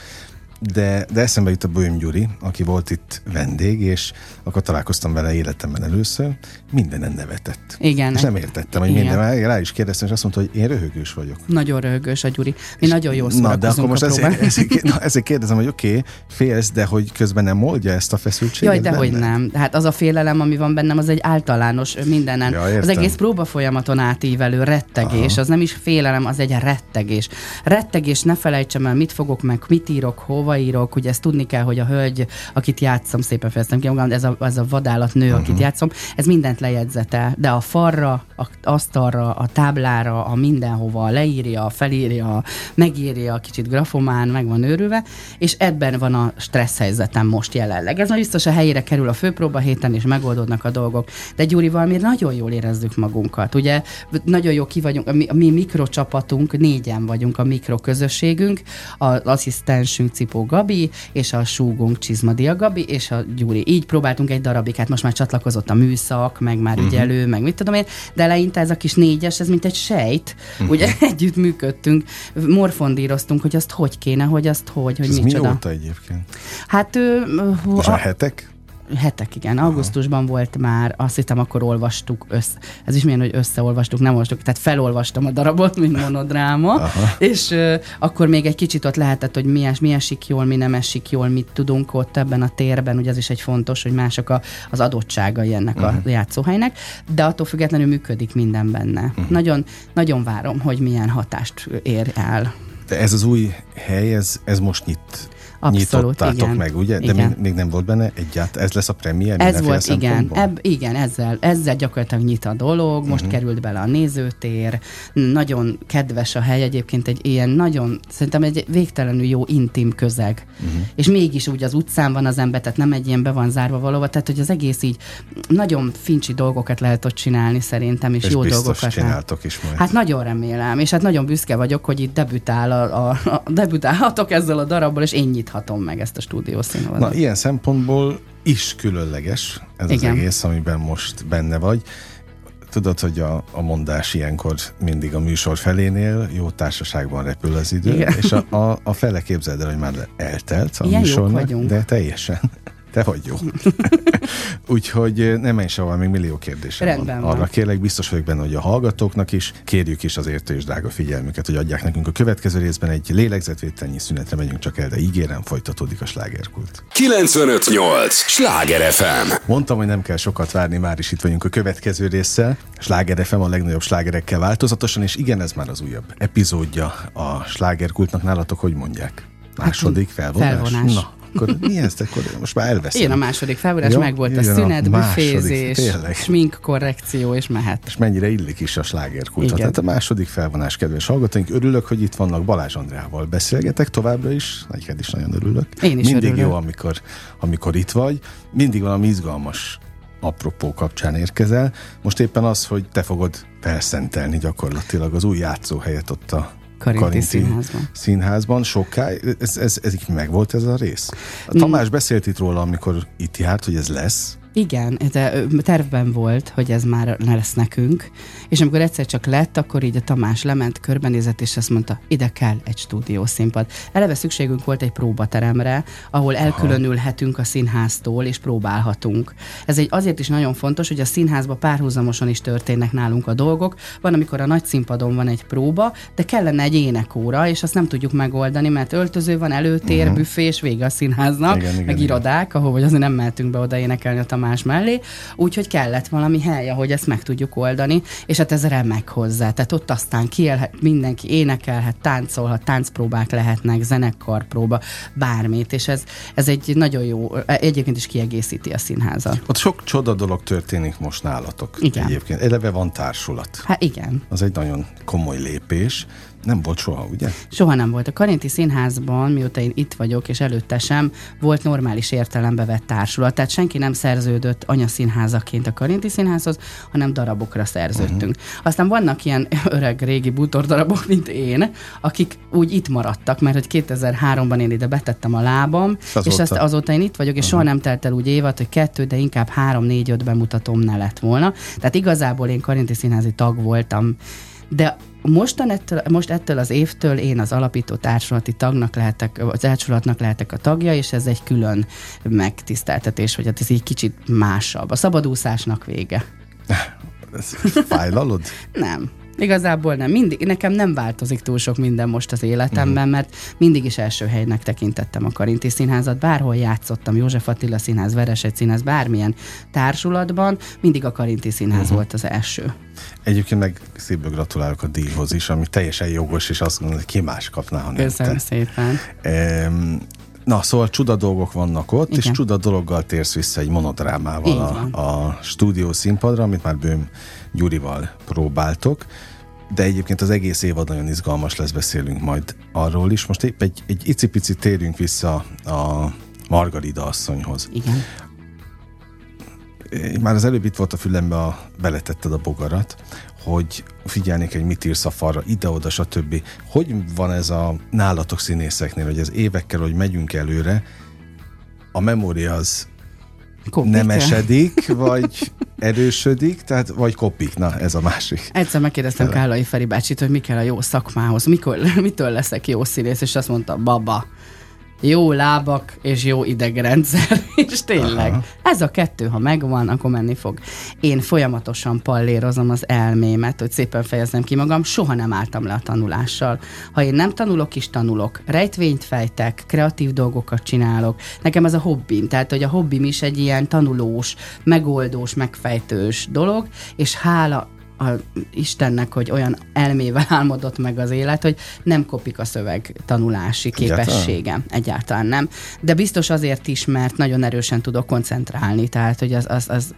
de, de eszembe jut a Bőm Gyuri, aki volt itt vendég, és akkor találkoztam vele életemben először, mindenen nevetett. Igen. És nem értettem, hogy Igen. minden, rá is kérdeztem, és azt mondta, hogy én röhögős vagyok. Nagyon röhögős a Gyuri. Mi és, nagyon jó Na, de akkor most ezért, ezért, na, ezért kérdezem, hogy oké, okay, félsz, de hogy közben nem oldja ezt a feszültséget? Jaj, de hogy nem. Hát az a félelem, ami van bennem, az egy általános mindenen. Ja, az egész próba folyamaton átívelő rettegés, Aha. az nem is félelem, az egy rettegés. Rettegés, ne felejtsem el, mit fogok meg, mit írok, hova hova írok, ugye ezt tudni kell, hogy a hölgy, akit játszom, szépen fejeztem ki magam, ez a, ez a vadállat nő, uh-huh. akit játszom, ez mindent lejegyzetel, de a farra, a asztalra, a táblára, a mindenhova leírja, felírja, megírja, kicsit grafomán, meg van őrülve, és ebben van a stressz helyzetem most jelenleg. Ez biztos a helyére kerül a főpróba héten, és megoldódnak a dolgok. De Gyurival mi nagyon jól érezzük magunkat. Ugye nagyon jó ki vagyunk, a mi, a mi mikrocsapatunk, négyen vagyunk a mikroközösségünk, az asszisztensünk Cipó Gabi, és a súgunk Csizmadia Gabi, és a Gyuri. Így próbáltunk egy darabig, hát most már csatlakozott a műszak, meg már uh-huh. ügyelő, meg mit tudom én, de eleinte ez a kis négyes, ez mint egy sejt, uh-huh. ugye <laughs> együtt működtünk, morfondíroztunk, hogy azt hogy kéne, hogy azt hogy, hogy ez micsoda. mióta egyébként? Hát... Ő, Most a, a hetek? Hetek, igen. Augusztusban volt már, azt hittem, akkor olvastuk össze. Ez is milyen, hogy összeolvastuk, nem olvastuk, tehát felolvastam a darabot, mint monodráma, Aha. és uh, akkor még egy kicsit ott lehetett, hogy mi, es, mi esik jól, mi nem esik jól, mit tudunk ott ebben a térben, ugye az is egy fontos, hogy mások a, az adottságai ennek uh-huh. a játszóhelynek, de attól függetlenül működik minden benne. Uh-huh. Nagyon, nagyon várom, hogy milyen hatást ér el. De ez az új hely, ez, ez most nyit Abszolút, nyitottátok igen. meg, ugye? De igen. Még, még nem volt benne egyáltalán. Ez lesz a premier Ez volt, igen. Ebb, igen, ezzel, ezzel gyakorlatilag nyit a dolog, most uh-huh. került bele a nézőtér, nagyon kedves a hely, egyébként egy ilyen nagyon, szerintem egy végtelenül jó intim közeg. Uh-huh. És mégis úgy az utcán van az ember, tehát nem egy ilyen be van zárva valóban, tehát hogy az egész így nagyon fincsi dolgokat lehet ott csinálni szerintem, és, és jó dolgokat. csináltok is majd. Hát nagyon remélem, és hát nagyon büszke vagyok, hogy itt debütál a, a, a debütálhatok ezzel a darabbal, és én nyit nyithatom meg ezt a stúdiószínvonalat. Na, ilyen szempontból is különleges ez Igen. az egész, amiben most benne vagy. Tudod, hogy a, a mondás ilyenkor mindig a műsor felénél jó társaságban repül az idő, Igen. és a, a, a fele képzeld el, hogy már eltelt a Ilyen műsornak, de teljesen. Te vagy jó. <laughs> Úgyhogy nem menj sehova, még millió kérdésem Rendben van. Arra kérlek, biztos vagyok benne, hogy a hallgatóknak is kérjük is az értő és drága figyelmüket, hogy adják nekünk a következő részben egy lélegzetvételnyi szünetre megyünk csak el, de ígérem, folytatódik a slágerkult. 958! Sláger FM! Mondtam, hogy nem kell sokat várni, már is itt vagyunk a következő résszel. Sláger FM a legnagyobb slágerekkel változatosan, és igen, ez már az újabb epizódja a slágerkultnak. Nálatok hogy mondják? Második felvonás? Felvonás. Na, akkor mi ezt? Akkor most már elveszem. Én a második felvonás, meg volt a szünet, a büfézés, smink korrekció, és mehet. És mennyire illik is a slágerkultra. Tehát a második felvonás, kedves hallgatóink, örülök, hogy itt vannak Balázs Andrával beszélgetek továbbra is, neked is nagyon örülök. Én is Mindig örülök. jó, amikor, amikor itt vagy. Mindig valami izgalmas apropó kapcsán érkezel. Most éppen az, hogy te fogod felszentelni gyakorlatilag az új játszóhelyet ott a Karinti, Karinti színházban. színházban sokáig. Ez, ez, ez, ez meg volt ez a rész? Tamás mm. beszélt itt róla, amikor itt járt, hogy ez lesz. Igen, de tervben volt, hogy ez már lesz nekünk, és amikor egyszer csak lett, akkor így a Tamás lement, körbenézett, és azt mondta, ide kell egy stúdiószínpad. Eleve szükségünk volt egy próbateremre, ahol elkülönülhetünk a színháztól, és próbálhatunk. Ez egy azért is nagyon fontos, hogy a színházba párhuzamosan is történnek nálunk a dolgok. Van, amikor a nagy színpadon van egy próba, de kellene egy énekóra, és azt nem tudjuk megoldani, mert öltöző van, előtér, uh-huh. büfé, és vége a színháznak, igen, meg igen. irodák, ahol azért nem mehetünk be oda énekelni a más mellé, úgyhogy kellett valami hely, ahogy ezt meg tudjuk oldani, és hát ez remek hozzá. Tehát ott aztán kielhet, mindenki énekelhet, táncolhat, táncpróbák lehetnek, zenekarpróba, bármit, és ez, ez egy nagyon jó, egyébként is kiegészíti a színházat. Ott sok csoda dolog történik most nálatok. Igen. Egyébként. Eleve van társulat. Hát igen. Az egy nagyon komoly lépés. Nem volt soha, ugye? Soha nem volt. A Karinti Színházban, mióta én itt vagyok, és előtte sem, volt normális értelembe vett társulat. Tehát senki nem szerződött anyaszínházaként a Karinti Színházhoz, hanem darabokra szerződtünk. Uh-huh. Aztán vannak ilyen <laughs> öreg régi bútor darabok, mint én, akik úgy itt maradtak, mert hogy 2003-ban én ide betettem a lábam, azóta. és azt azóta én itt vagyok, és uh-huh. soha nem telt el úgy évad, hogy kettő, de inkább három, négy, öt bemutatom ne lett volna. Tehát igazából én Karinti Színházi tag voltam, de Mostan ettől, most ettől az évtől én az alapító társulati tagnak lehetek, az társulatnak lehetek a tagja, és ez egy külön megtiszteltetés, hogy hát ez egy kicsit másabb. A szabadúszásnak vége. <laughs> Fájlalod? nem. Igazából nem. Mindig, nekem nem változik túl sok minden most az életemben, uh-huh. mert mindig is első helynek tekintettem a Karinti Színházat. Bárhol játszottam, József Attila Színház, Veresegy Színház, bármilyen társulatban, mindig a Karinti Színház uh-huh. volt az első. Egyébként meg szívből gratulálok a díjhoz is, ami teljesen jogos, és azt gondolom, hogy ki más kapná, ha nem Köszönöm te. szépen. Um, Na, szóval csuda dolgok vannak ott, Igen. és csuda dologgal térsz vissza egy monodrámával a, a stúdió színpadra, amit már Bőm Gyurival próbáltok de egyébként az egész évad nagyon izgalmas lesz, beszélünk majd arról is. Most épp egy, egy icipicit térjünk vissza a Margarida asszonyhoz. Igen. Már az előbb itt volt a fülembe, a, beletetted a bogarat, hogy figyelnék, hogy mit írsz a falra, ide-oda, stb. Hogy van ez a nálatok színészeknél, hogy ez évekkel, hogy megyünk előre, a memória az Kopik nem esedik, vagy erősödik, tehát vagy kopik, na ez a másik. Egyszer megkérdeztem Kállai Feri bácsit, hogy mi kell a jó szakmához, mikor, <laughs> mitől leszek jó színész, és azt mondta, baba, jó lábak és jó idegrendszer, <laughs> és tényleg, Aha. ez a kettő, ha megvan, akkor menni fog. Én folyamatosan pallérozom az elmémet, hogy szépen fejezem ki magam, soha nem álltam le a tanulással. Ha én nem tanulok, is tanulok. Rejtvényt fejtek, kreatív dolgokat csinálok. Nekem ez a hobbim, tehát hogy a hobbim is egy ilyen tanulós, megoldós, megfejtős dolog, és hála a Istennek, hogy olyan elmével <laughs> álmodott meg az élet, hogy nem kopik a szöveg tanulási képességem. Egyáltalán nem. De biztos azért is, mert nagyon erősen tudok koncentrálni, tehát hogy az, az, az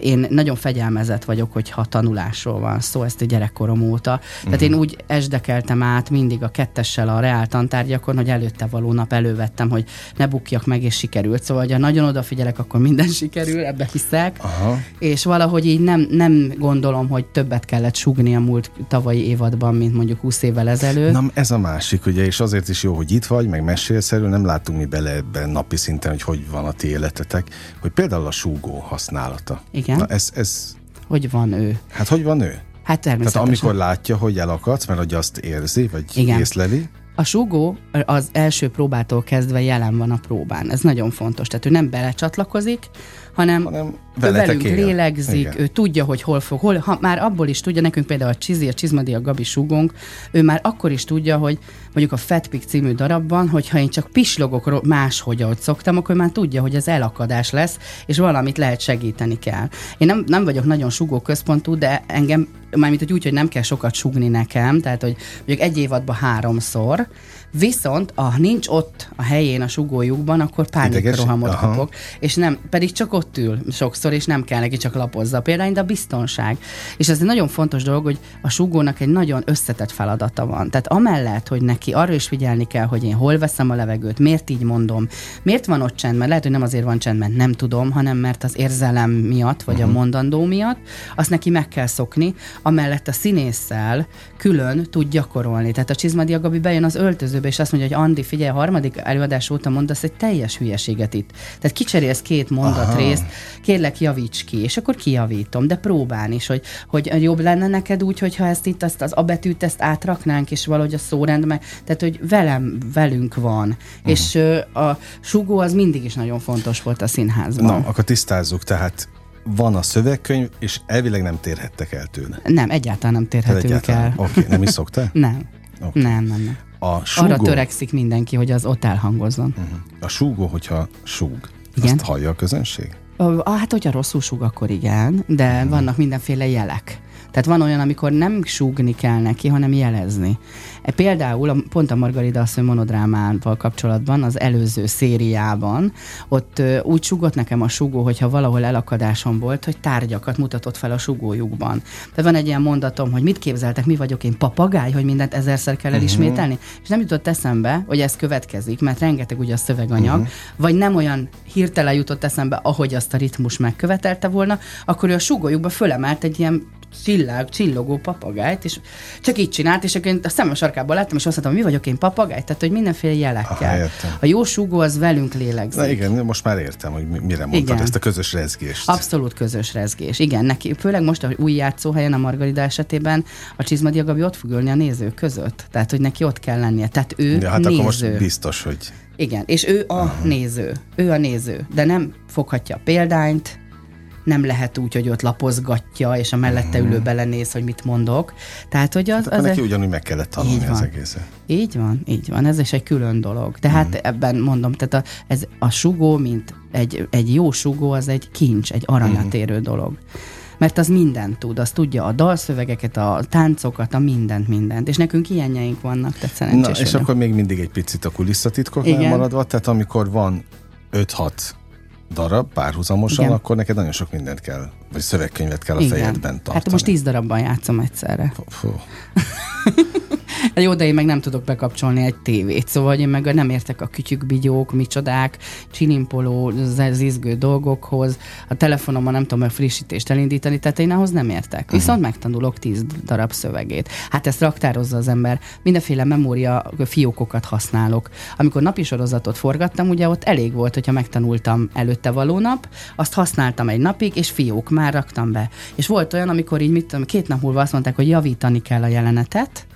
én nagyon fegyelmezett vagyok, hogyha tanulásról van szó, ezt a gyerekkorom óta. Uh-huh. Tehát én mhm. úgy esdekeltem át mindig a kettessel a reál tantárgyakon, hogy előtte való nap elővettem, hogy ne bukjak meg, és sikerült. Szóval, ha nagyon odafigyelek, akkor minden sikerül, ebbe hiszek. Aha. És valahogy így nem, nem gondolom, hogy több többet kellett sugni a múlt tavalyi évadban, mint mondjuk 20 évvel ezelőtt. Na, ez a másik, ugye, és azért is jó, hogy itt vagy, meg mesélsz erről, nem látunk mi bele ebben napi szinten, hogy hogy van a ti életetek, hogy például a súgó használata. Igen. Na, ez, ez, Hogy van ő? hát hogy van ő? Hát természetesen. Tehát amikor látja, hogy elakadsz, mert hogy azt érzi, vagy Igen. észleli, A súgó az első próbától kezdve jelen van a próbán. Ez nagyon fontos. Tehát ő nem belecsatlakozik, hanem, hanem velünk él. lélegzik, Igen. ő tudja, hogy hol fog, hol, ha már abból is tudja, nekünk például a Csizi, a Csizmadi, a Gabi súgónk, ő már akkor is tudja, hogy mondjuk a Fatpick című darabban, hogyha én csak pislogok máshogy, ahogy szoktam, akkor már tudja, hogy az elakadás lesz, és valamit lehet segíteni kell. Én nem, nem vagyok nagyon súgó központú, de engem, mármint hogy úgy, hogy nem kell sokat súgni nekem, tehát hogy mondjuk egy évadban háromszor, viszont ha nincs ott a helyén a sugójukban, akkor pánikrohamot kapok, és nem, pedig csak ott ül sokszor, és nem kell neki csak lapozza a példány, de a biztonság. És ez egy nagyon fontos dolog, hogy a sugónak egy nagyon összetett feladata van. Tehát amellett, hogy neki arra is figyelni kell, hogy én hol veszem a levegőt, miért így mondom, miért van ott csend, mert lehet, hogy nem azért van csend, mert nem tudom, hanem mert az érzelem miatt, vagy uh-huh. a mondandó miatt, azt neki meg kell szokni, amellett a színésszel külön tud gyakorolni. Tehát a Csizmadia Gabi bejön az öltözőbe, és azt mondja, hogy Andi, figyelj, a harmadik előadás óta mondasz egy teljes hülyeséget itt. Tehát kicserélsz két mondatrészt, kérlek javíts ki, és akkor kijavítom, de próbálni is, hogy, hogy jobb lenne neked úgy, hogyha ezt itt, azt az a betűt ezt átraknánk, és valahogy a szórend meg, tehát hogy velem, velünk van. Uh-huh. És a sugó az mindig is nagyon fontos volt a színházban. Na, akkor tisztázzuk, tehát van a szövegkönyv, és elvileg nem térhettek el tőle. Nem, egyáltalán nem Tehát térhetünk egyáltalán. el. Oké, okay, nem is szoktál? <laughs> Nem. Oké. Nem, nem, nem. A súgó, Arra törekszik mindenki, hogy az ott elhangozzon. a súgó, hogyha súg, Igen. azt hallja a közönség? Ah, Hát, hogyha rosszul súg, akkor igen, de vannak mindenféle jelek. Tehát van olyan, amikor nem súgni kell neki, hanem jelezni. E, Például a, pont a Margarida asszony monodrámával kapcsolatban, az előző szériában, ott ö, úgy súgott nekem a súgó, hogyha valahol elakadásom volt, hogy tárgyakat mutatott fel a súgójukban. Tehát van egy ilyen mondatom, hogy mit képzeltek, mi vagyok én, papagáj, hogy mindent ezerszer kell elismételni, és nem jutott eszembe, hogy ez következik, mert rengeteg ugye a szöveganyag, vagy nem olyan hirtelen jutott eszembe, ahogy azt a ritmus megkövetelte volna, akkor ő a súgójukba fölemelt egy ilyen csillag, csillogó papagájt, és csak így csinált, és akkor a szemem sarkában láttam, és azt mondtam, mi vagyok én papagáj? Tehát, hogy mindenféle Aha, jelekkel. értem. a jó súgó az velünk lélegzik. Na igen, most már értem, hogy mi- mire mondtad Igen. ezt a közös rezgést. Abszolút közös rezgés. Igen, neki, főleg most a új játszóhelyen a Margarida esetében a Csizmadia Gabi ott fog ülni a nézők között. Tehát, hogy neki ott kell lennie. Tehát ő ja, hát néző. akkor most biztos, hogy Igen, és ő a néző. Ő a néző, de nem foghatja a példányt, nem lehet úgy, hogy ott lapozgatja, és a mellette ülő belenéz, hogy mit mondok. Tehát, hogy az, Mhm. akkor az neki egy, ugyanúgy meg kellett tanulni az egészet. így van, így van, ez is egy külön dolog. Tehát Mhm. ebben mondom, tehát a, ez a sugó, mint egy, egy jó sugó, az egy kincs, egy aranyat Mhm. érő dolog. Mert az mindent tud, az tudja a dalszövegeket, a táncokat, a mindent, mindent. És nekünk ilyenjeink vannak, tehát Na, szerencsés és vagyok. akkor még mindig egy picit a kulisszatitkoknál Igen. maradva, tehát amikor van 5-6 darab párhuzamosan, Igen. akkor neked nagyon sok mindent kell, vagy szövegkönyvet kell a Igen. fejedben tartani. Hát most tíz darabban játszom egyszerre. Fú, <laughs> Hát Jó, de én meg nem tudok bekapcsolni egy tévét, szóval én meg nem értek a kütyük, bigyók, micsodák, csilimpoló, az izgő dolgokhoz, a telefonomon nem tudom a frissítést elindítani, tehát én ahhoz nem értek. Viszont megtanulok tíz darab szövegét. Hát ezt raktározza az ember. Mindenféle memória fiókokat használok. Amikor napi sorozatot forgattam, ugye ott elég volt, hogyha megtanultam előtte való nap, azt használtam egy napig, és fiók már raktam be. És volt olyan, amikor így mit tudom, két nap múlva azt mondták, hogy javítani kell a jelenetet,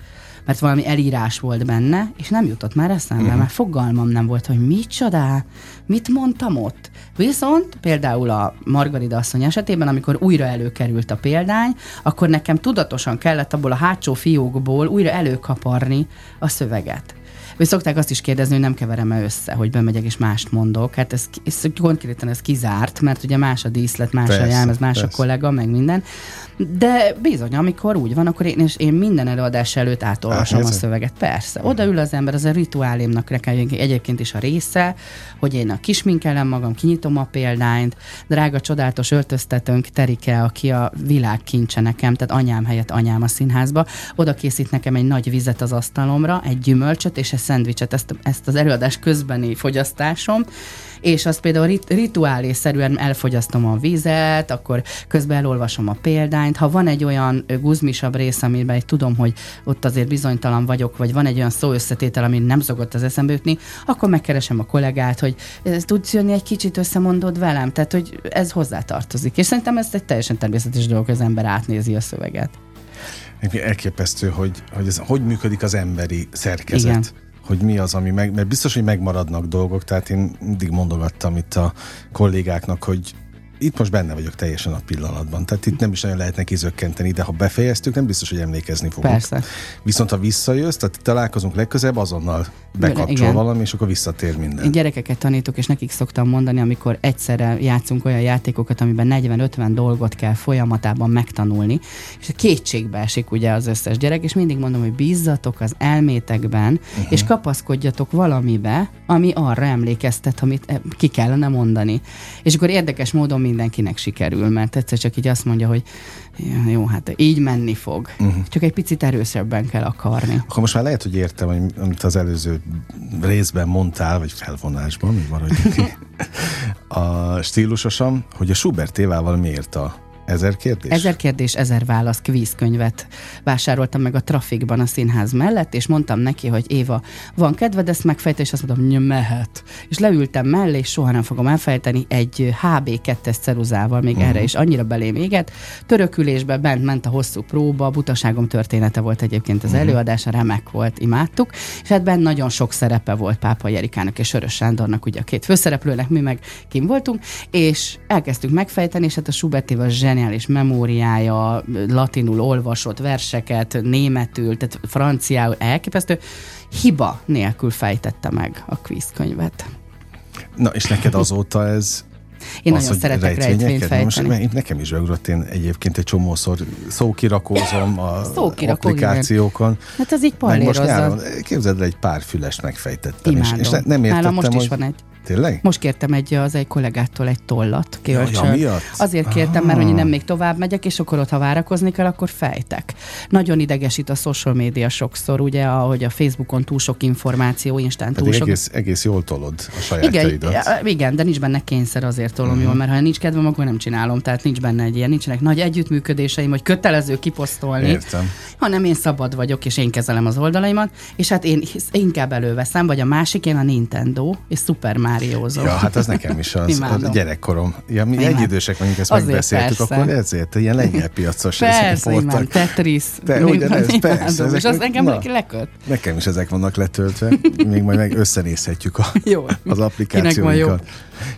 mert valami elírás volt benne, és nem jutott már eszembe, uh-huh. mert fogalmam nem volt, hogy micsoda, mit mondtam ott. Viszont például a Margarida asszony esetében, amikor újra előkerült a példány, akkor nekem tudatosan kellett abból a hátsó fiókból újra előkaparni a szöveget. Vagy szokták azt is kérdezni, hogy nem keverem-e össze, hogy bemegyek és mást mondok. Hát ez, ez konkrétan ez kizárt, mert ugye más a díszlet, más Persze, a jelmez, más persze. a kollega, meg minden. De bizony, amikor úgy van, akkor én, és én minden előadás előtt átolvasom a Átnézed? szöveget. Persze. Odaül az ember, az a rituálémnak nekem egyébként is a része, hogy én a kisminkelem magam, kinyitom a példányt, drága csodálatos öltöztetőnk Terike, aki a világ kincse nekem, tehát anyám helyett anyám a színházba, oda készít nekem egy nagy vizet az asztalomra, egy gyümölcsöt, és és egy szendvicset, ezt, ezt az előadás közbeni fogyasztásom, és azt például rit- rituálésszerűen elfogyasztom a vizet, akkor közben elolvasom a példányt. Ha van egy olyan guzmisabb rész, amiben tudom, hogy ott azért bizonytalan vagyok, vagy van egy olyan szó összetétel, ami nem szokott az eszembe jutni, akkor megkeresem a kollégát, hogy tudsz jönni egy kicsit összemondod velem, tehát hogy ez hozzátartozik. És szerintem ez egy teljesen természetes dolog, hogy az ember átnézi a szöveget. Elképesztő, hogy, hogy, ez, hogy működik az emberi szerkezet. Igen hogy mi az, ami meg, mert biztos, hogy megmaradnak dolgok, tehát én mindig mondogattam itt a kollégáknak, hogy itt most benne vagyok teljesen a pillanatban. Tehát itt nem is nagyon lehet neki zökkenteni, de ha befejeztük, nem biztos, hogy emlékezni fogok. Persze. Viszont ha visszajössz, tehát találkozunk legközelebb, azonnal bekapcsol Igen. valami, és akkor visszatér minden. Gyerekeket tanítok, és nekik szoktam mondani, amikor egyszerre játszunk olyan játékokat, amiben 40-50 dolgot kell folyamatában megtanulni, és kétségbe esik ugye az összes gyerek, és mindig mondom, hogy bízzatok az elmétekben, uh-huh. és kapaszkodjatok valamibe, ami arra emlékeztet, amit eh, ki kellene mondani. És akkor érdekes módon mindenkinek sikerül, mert egyszer csak így azt mondja, hogy jó, hát így menni fog. Uh-huh. Csak egy picit erősebben kell akarni. Akkor most már lehet, hogy értem, hogy, amit az előző részben mondtál, vagy felvonásban, mi van, hogy a stílusosan, hogy a Schubert tévával miért a Ezer kérdés? Ezer kérdés, ezer válasz kvízkönyvet vásároltam meg a trafikban a színház mellett, és mondtam neki, hogy Éva, van kedved ezt megfejteni, és azt mondom, hogy mehet. És leültem mellé, és soha nem fogom elfejteni, egy HB2-es ceruzával, még uh-huh. erre is annyira belém éget. Törökülésbe bent ment a hosszú próba, butaságom története volt egyébként az uh-huh. előadása, remek volt, imádtuk, és hát bent nagyon sok szerepe volt Pápa Jerikának és Sörös Sándornak, ugye a két főszereplőnek, mi meg kim voltunk, és elkezdtük megfejteni, és hát a Schubertével zseniális memóriája, latinul olvasott verseket, németül, tehát franciául elképesztő, hiba nélkül fejtette meg a kvízkönyvet. Na, és neked azóta ez én az, nagyon szeretek rejtvényt fejteni. Most, nekem is beugrott, én egyébként egy csomószor szókirakózom a Szókirakó, applikációkon. Igen. Hát ez így pallérozza. képzeld el, egy pár fülest megfejtettem. Imádom. És, és ne, nem értettem, Nálam most hogy... is van egy. Tényleg? Most kértem egy, az egy kollégától egy tollat, kölcsön. Ja, Azért kértem, mert hogy nem még tovább megyek, és akkor ott, ha várakozni kell, akkor fejtek. Nagyon idegesít a social média sokszor, ugye, ahogy a Facebookon túl sok információ, instant túl sok... Egész, egész jól tolod a sajátjaidat. Igen, igen, de nincs benne kényszer azért tolom uh-huh. jól, mert ha nincs kedvem, akkor nem csinálom. Tehát nincs benne egy ilyen, nincsenek nagy együttműködéseim, hogy kötelező kiposztolni, Értem. hanem én szabad vagyok, és én kezelem az oldalaimat, és hát én inkább előveszem, vagy a másik, én a Nintendo, és Super Mario Ja, hát az nekem is az. a gyerekkorom. Ja, mi egy idősek vagyunk, ezt azért megbeszéltük, persze. akkor ezért ilyen lengyel piacos persze, voltak. Tetris. Te, ugyanez, persze. Ezek, és az engem na, leköt. Nekem is ezek vannak letöltve. Még majd meg összenézhetjük a, jó. az applikációinkat.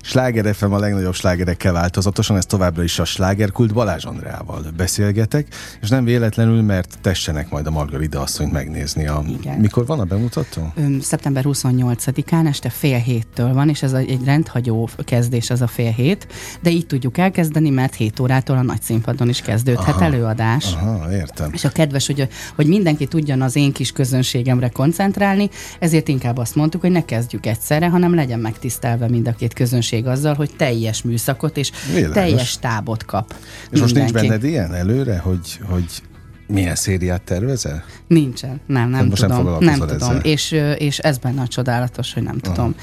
Sláger FM a legnagyobb slágerekkel változatosan, ez továbbra is a slágerkult Balázs Andreával beszélgetek, és nem véletlenül, mert tessenek majd a Margarida asszonyt megnézni. A... Igen. Mikor van a bemutató? Szeptember 28-án este fél héttől van, és ez egy rendhagyó kezdés az a fél hét, de így tudjuk elkezdeni, mert 7 órától a nagy színpadon is kezdődhet aha, előadás. Aha, értem. És a kedves, hogy, hogy mindenki tudjon az én kis közönségemre koncentrálni, ezért inkább azt mondtuk, hogy ne kezdjük egyszerre, hanem legyen megtisztelve mind a két közönség azzal, hogy teljes műszakot és Világos. teljes tábot kap. És mindenki. most nincs benned ilyen előre, hogy, hogy milyen szériát tervezel? Nincsen, nem, nem most tudom. Nem, nem tudom, és, és ez benne a csodálatos, hogy nem Aha. tudom.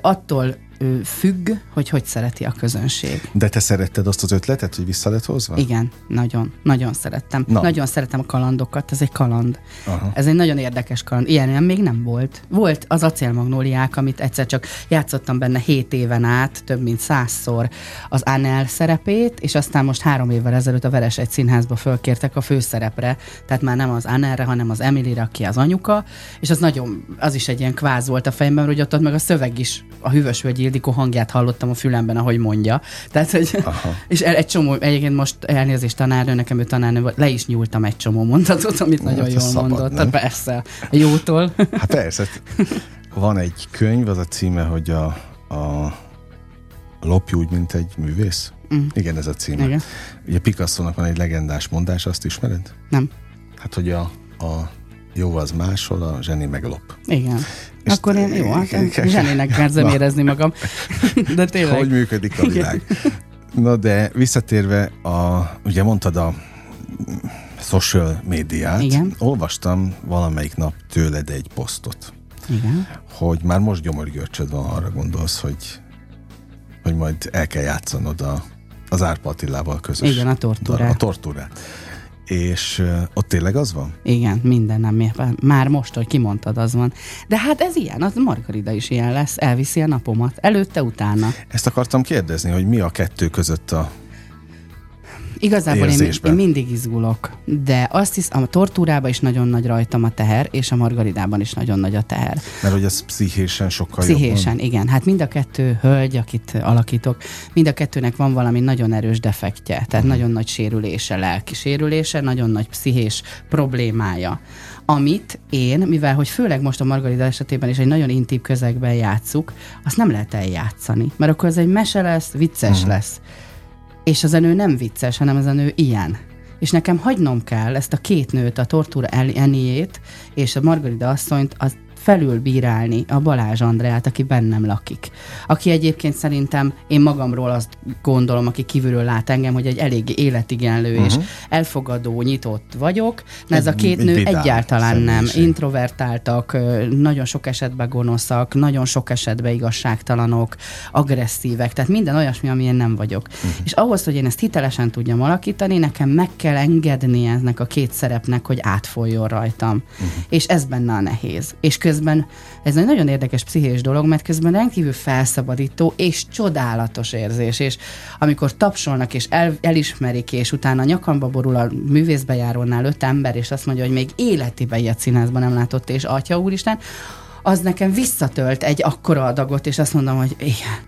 Attól függ, hogy hogy szereti a közönség. De te szeretted azt az ötletet, hogy vissza lett hozva? Igen, nagyon, nagyon szerettem. Na. Nagyon szeretem a kalandokat, ez egy kaland. Aha. Ez egy nagyon érdekes kaland. Ilyen még nem volt. Volt az acélmagnóliák, amit egyszer csak játszottam benne 7 éven át, több mint százszor az Anel szerepét, és aztán most három évvel ezelőtt a Veres egy színházba fölkértek a főszerepre, tehát már nem az Anelre, hanem az Emilire, aki az anyuka, és az nagyon, az is egy ilyen kváz volt a fejemben, hogy ott, ott meg a szöveg is, a hűvös Ildikó hangját hallottam a fülemben, ahogy mondja. Tehát, hogy, Aha. <laughs> és egy csomó, egyébként most elnézést tanárnő, nekem ő tanárnő le is nyúltam egy csomó mondatot, amit Na, nagyon jól szabad, mondott. Nem? Persze, jótól. Hát persze. <laughs> Van egy könyv, az a címe, hogy a, a lopj úgy, mint egy művész. Mm. Igen, ez a címe. Igen. Ugye Picasso-nak van egy legendás mondás, azt ismered? Nem. Hát, hogy a, a jó az máshol, a zseni meglop. Igen. És Akkor én, jó, hát zsenének kell zenérezni magam. <laughs> De tényleg. Hogy működik a világ? Na de visszatérve, a, ugye mondtad a social médiát. Igen. Olvastam valamelyik nap tőled egy posztot. Igen. hogy már most gyomorgörcsöd van, arra gondolsz, hogy, hogy majd el kell játszanod a, az Árpa Attilával közös. Igen, a tortúrát. A, a tortúrát. És uh, ott tényleg az van? Igen, minden nem. Már most, hogy kimondtad, az van. De hát ez ilyen, az Margarida is ilyen lesz, elviszi a napomat. Előtte, utána. Ezt akartam kérdezni, hogy mi a kettő között a Igazából én, én mindig izgulok, de azt hiszem, a tortúrában is nagyon nagy rajtam a teher, és a margaridában is nagyon nagy a teher. Mert hogy ez pszichésen sokkal Pszichésen, jobban. igen. Hát mind a kettő hölgy, akit alakítok, mind a kettőnek van valami nagyon erős defektje, tehát uh-huh. nagyon nagy sérülése, lelki sérülése, nagyon nagy pszichés problémája amit én, mivel hogy főleg most a Margarida esetében is egy nagyon intim közegben játszuk, azt nem lehet eljátszani, mert akkor ez egy mese lesz, vicces uh-huh. lesz. És az a nő nem vicces, hanem az a nő ilyen. És nekem hagynom kell ezt a két nőt, a Tortúra Eniét és a Margarida asszonyt, az felülbírálni a Balázs Andreát, aki bennem lakik. Aki egyébként szerintem, én magamról azt gondolom, aki kívülről lát engem, hogy egy elég életigenlő uh-huh. és elfogadó, nyitott vagyok. De ez a két nő egyáltalán nem. Introvertáltak, nagyon sok esetben gonoszak, nagyon sok esetben igazságtalanok, agresszívek, tehát minden olyasmi, ami én nem vagyok. Uh-huh. És ahhoz, hogy én ezt hitelesen tudjam alakítani, nekem meg kell engedni ennek a két szerepnek, hogy átfoljon rajtam. Uh-huh. És ez benne a nehéz. És köz közben ez egy nagyon érdekes pszichés dolog, mert közben rendkívül felszabadító és csodálatos érzés, és amikor tapsolnak és el, elismerik, és utána nyakamba borul a művészbejárónál öt ember, és azt mondja, hogy még életében ilyet színházban nem látott, és atya úristen, az nekem visszatölt egy akkora adagot, és azt mondom, hogy igen,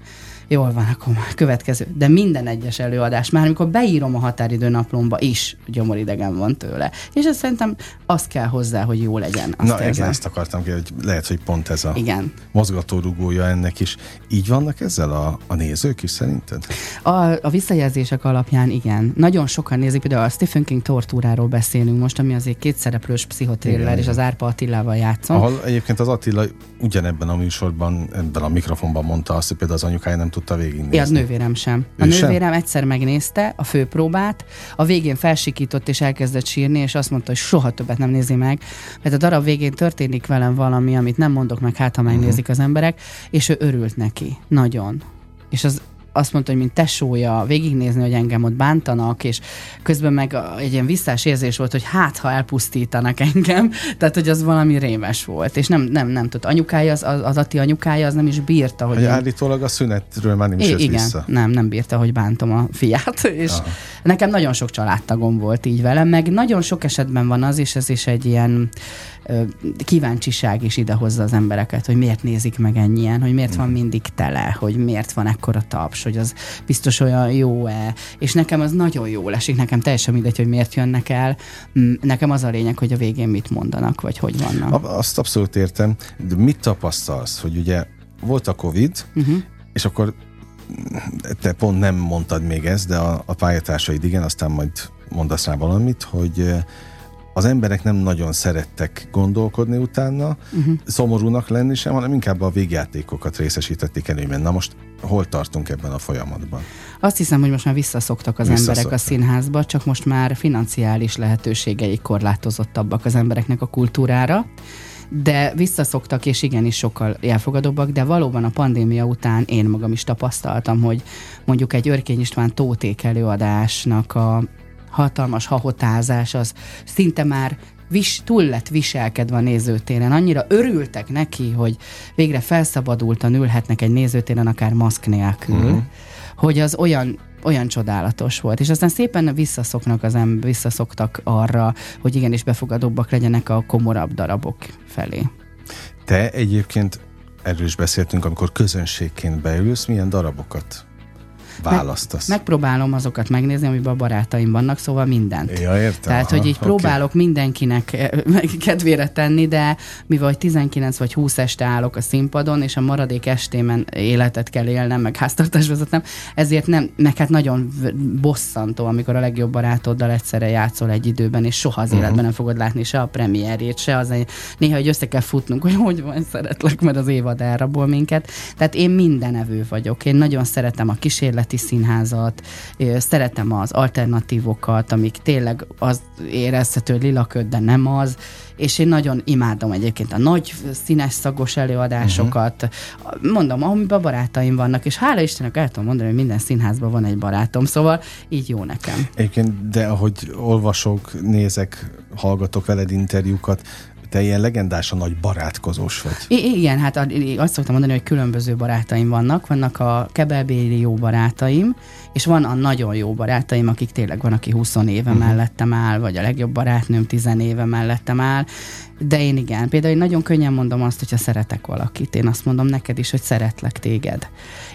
Jól van, akkor már következő. De minden egyes előadás, már amikor beírom a határidő naplomba is, gyomoridegen van tőle. És ez szerintem az kell hozzá, hogy jó legyen. Azt Na, igen, ezt akartam ki, hogy lehet, hogy pont ez a igen. mozgatórugója ennek is. Így vannak ezzel a, a nézők is szerinted? A, a visszajelzések alapján igen. Nagyon sokan nézik, például a Stephen King tortúráról beszélünk most, ami azért két szereplős pszichotriller, és az Árpa Attilával játszom. Ahol egyébként az Attila ugyanebben a műsorban, ebben a mikrofonban mondta azt, hogy például az anyukája nem tudta végignézni. Ja, a nővérem sem. Ő a nővérem sem? egyszer megnézte a főpróbát, a végén felsikított és elkezdett sírni, és azt mondta, hogy soha többet nem nézi meg, mert a darab végén történik velem valami, amit nem mondok meg, hát ha megnézik uh-huh. az emberek, és ő örült neki. Nagyon. És az azt mondta, hogy mint tesója végignézni, hogy engem ott bántanak, és közben meg egy ilyen visszás érzés volt, hogy hát, ha elpusztítanak engem, tehát, hogy az valami rémes volt, és nem, nem, nem tudta. Anyukája, az, az Ati anyukája, az nem is bírta, hogy... hogy én... Állítólag a szünetről már nem is Igen, vissza. nem, nem bírta, hogy bántom a fiát, <laughs> és Aha. nekem nagyon sok családtagom volt így velem, meg nagyon sok esetben van az, és ez is egy ilyen kíváncsiság is idehozza az embereket, hogy miért nézik meg ennyien, hogy miért van mindig tele, hogy miért van ekkora taps, hogy az biztos olyan jó-e, és nekem az nagyon jó esik, nekem teljesen mindegy, hogy miért jönnek el, mm, nekem az a lényeg, hogy a végén mit mondanak, vagy hogy vannak. Azt abszolút értem, de mit tapasztalsz, hogy ugye volt a Covid, uh-huh. és akkor te pont nem mondtad még ezt, de a, a pályatársaid igen, aztán majd mondasz rá valamit, hogy az emberek nem nagyon szerettek gondolkodni utána, uh-huh. szomorúnak lenni sem, hanem inkább a végjátékokat részesítették előnyben. Na most hol tartunk ebben a folyamatban? Azt hiszem, hogy most már visszaszoktak az emberek a színházba, csak most már financiális lehetőségei korlátozottabbak az embereknek a kultúrára de visszaszoktak, és igenis sokkal elfogadóbbak, de valóban a pandémia után én magam is tapasztaltam, hogy mondjuk egy Örkény István tóték előadásnak a hatalmas hahotázás, az szinte már vis, túl lett viselkedve a nézőtéren. Annyira örültek neki, hogy végre felszabadultan ülhetnek egy nézőtéren, akár maszk nélkül, uh-huh. hogy az olyan olyan csodálatos volt. És aztán szépen visszaszoknak az ember, visszaszoktak arra, hogy igenis befogadóbbak legyenek a komorabb darabok felé. Te egyébként erről is beszéltünk, amikor közönségként beülsz, milyen darabokat választasz? Meg, megpróbálom azokat megnézni, amiben a barátaim vannak, szóval mindent. Ja, értem. Tehát, Aha, hogy így okay. próbálok mindenkinek eh, <laughs> kedvére tenni, de mivel 19 vagy 20 este állok a színpadon, és a maradék estémen életet kell élnem, meg háztartás vezetem, ezért nem, meg hát nagyon bosszantó, amikor a legjobb barátoddal egyszerre játszol egy időben, és soha az uh-huh. életben nem fogod látni se a premierjét, se az néha, hogy össze kell futnunk, hogy hogy van, szeretlek, mert az évad elrabol minket. Tehát én mindenevő vagyok. Én nagyon szeretem a kísérlet kísérleti színházat, szeretem az alternatívokat, amik tényleg az érezhető, hogy lilaköd, de nem az, és én nagyon imádom egyébként a nagy színes szagos előadásokat. Uh-huh. Mondom, amiben barátaim vannak, és hála Istennek el tudom mondani, hogy minden színházban van egy barátom, szóval így jó nekem. Egyébként, de ahogy olvasok, nézek, hallgatok veled interjúkat, te ilyen legendás a nagy barátkozós vagy. I- igen, hát azt szoktam mondani, hogy különböző barátaim vannak. Vannak a kebelbéli jó barátaim, és van a nagyon jó barátaim, akik tényleg van, aki 20 éve uh-huh. mellettem áll, vagy a legjobb barátnőm 10 éve mellettem áll, de én igen. Például én nagyon könnyen mondom azt, hogyha szeretek valakit. Én azt mondom neked is, hogy szeretlek téged.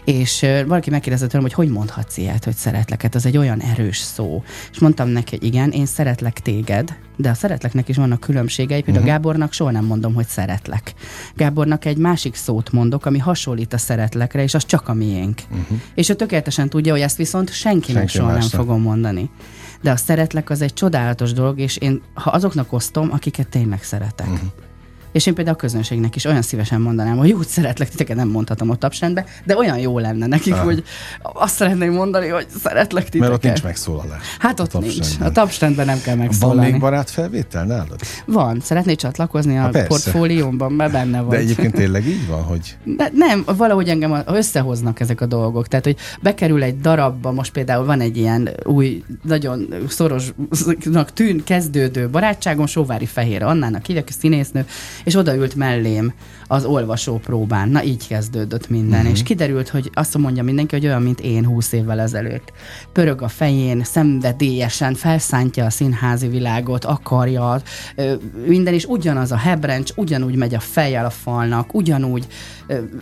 És uh, valaki megkérdezett tőlem, hogy hogy mondhatsz ilyet, hogy szeretlek. Hát az egy olyan erős szó. És mondtam neki, hogy igen, én szeretlek téged, de a szeretleknek is vannak különbségei. Például uh-huh. Gábornak soha nem mondom, hogy szeretlek. Gábornak egy másik szót mondok, ami hasonlít a szeretlekre, és az csak a miénk. Uh-huh. És ő tökéletesen tudja, hogy ezt viszont senkinek Senki soha nem fogom mondani. De a szeretlek az egy csodálatos dolog, és én ha azoknak osztom, akiket tényleg szeretek. Uh-huh. És én például a közönségnek is olyan szívesen mondanám, hogy úgy szeretlek titeket, nem mondhatom a tapsendbe, de olyan jó lenne nekik, ah. hogy azt szeretném mondani, hogy szeretlek titeket. Mert ott nincs megszólalás. Hát ott a nincs. A tapsendben nem kell megszólalni. Van még barát felvétel nálad? Van. Szeretnél csatlakozni a ha, portfóliómban, mert benne van. De egyébként tényleg így van, hogy... De nem, valahogy engem összehoznak ezek a dolgok. Tehát, hogy bekerül egy darabba, most például van egy ilyen új, nagyon szorosnak tűn kezdődő barátságom, Sóvári Fehér Annának hívják, színésznő, és odaült mellém az olvasó próbán. Na így kezdődött minden, uh-huh. és kiderült, hogy azt mondja mindenki, hogy olyan, mint én húsz évvel ezelőtt. Pörög a fején, szenvedélyesen felszántja a színházi világot, akarja, minden is ugyanaz a hebrencs, ugyanúgy megy a fejjel a falnak, ugyanúgy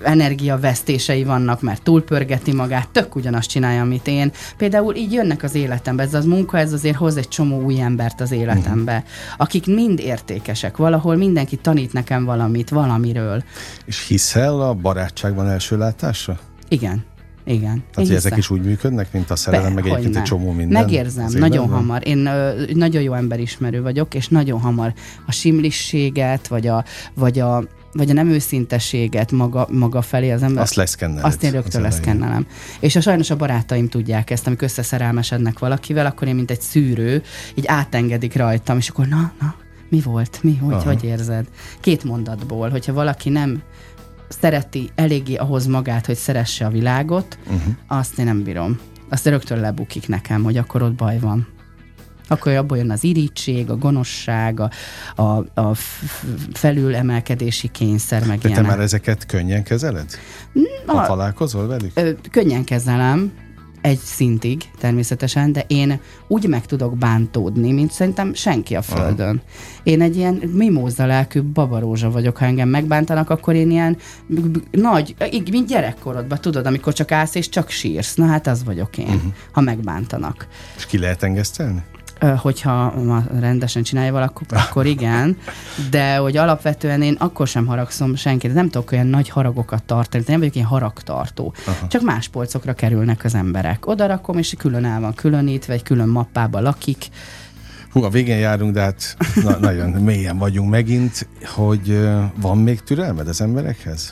energiavesztései vannak, mert túlpörgeti magát, tök ugyanazt csinálja, amit én. Például így jönnek az életembe, ez az munka, ez azért hoz egy csomó új embert az életembe, uh-huh. akik mind értékesek, valahol mindenki tanít nekem valamit, valamiről. És hiszel a barátságban első látásra? Igen. Igen. Tehát, hogy ezek is úgy működnek, mint a szerelem, meg egyébként egy csomó minden. Megérzem, nagyon van? hamar. Én ö, nagyon jó emberismerő vagyok, és nagyon hamar a simlisséget, vagy a, vagy a vagy a nem őszintességet maga, maga felé az ember. Azt leszkenneled. Azt én rögtön leszkennelem. És a sajnos a barátaim tudják ezt, amikor összeszerelmesednek valakivel, akkor én, mint egy szűrő, így átengedik rajtam, és akkor na, na, mi volt, mi, hogy, Aha. hogy érzed? Két mondatból, hogyha valaki nem szereti eléggé ahhoz magát, hogy szeresse a világot, uh-huh. azt én nem bírom. Azt rögtön lebukik nekem, hogy akkor ott baj van akkor abból jön az irítség, a gonoszság, a, a, a felülemelkedési kényszer, meg De ilyenek. te már ezeket könnyen kezeled? Na, ha találkozol velük? Ö, könnyen kezelem, egy szintig természetesen, de én úgy meg tudok bántódni, mint szerintem senki a Földön. Aha. Én egy ilyen mimóza lelkű babarózsa vagyok, ha engem megbántanak, akkor én ilyen nagy, így, mint gyerekkorodban, tudod, amikor csak állsz és csak sírsz. Na hát az vagyok én, uh-huh. ha megbántanak. És ki lehet engesztelni? Hogyha ma rendesen csinálja valaki, akkor igen, de hogy alapvetően én akkor sem haragszom senkit, nem tudok olyan nagy haragokat tartani, nem vagyok ilyen haragtartó. Aha. Csak más polcokra kerülnek az emberek. Oda rakom, és külön el van különítve, egy külön mappába lakik. Hú, a végén járunk, de hát na, nagyon mélyen vagyunk megint, hogy van még türelmed az emberekhez?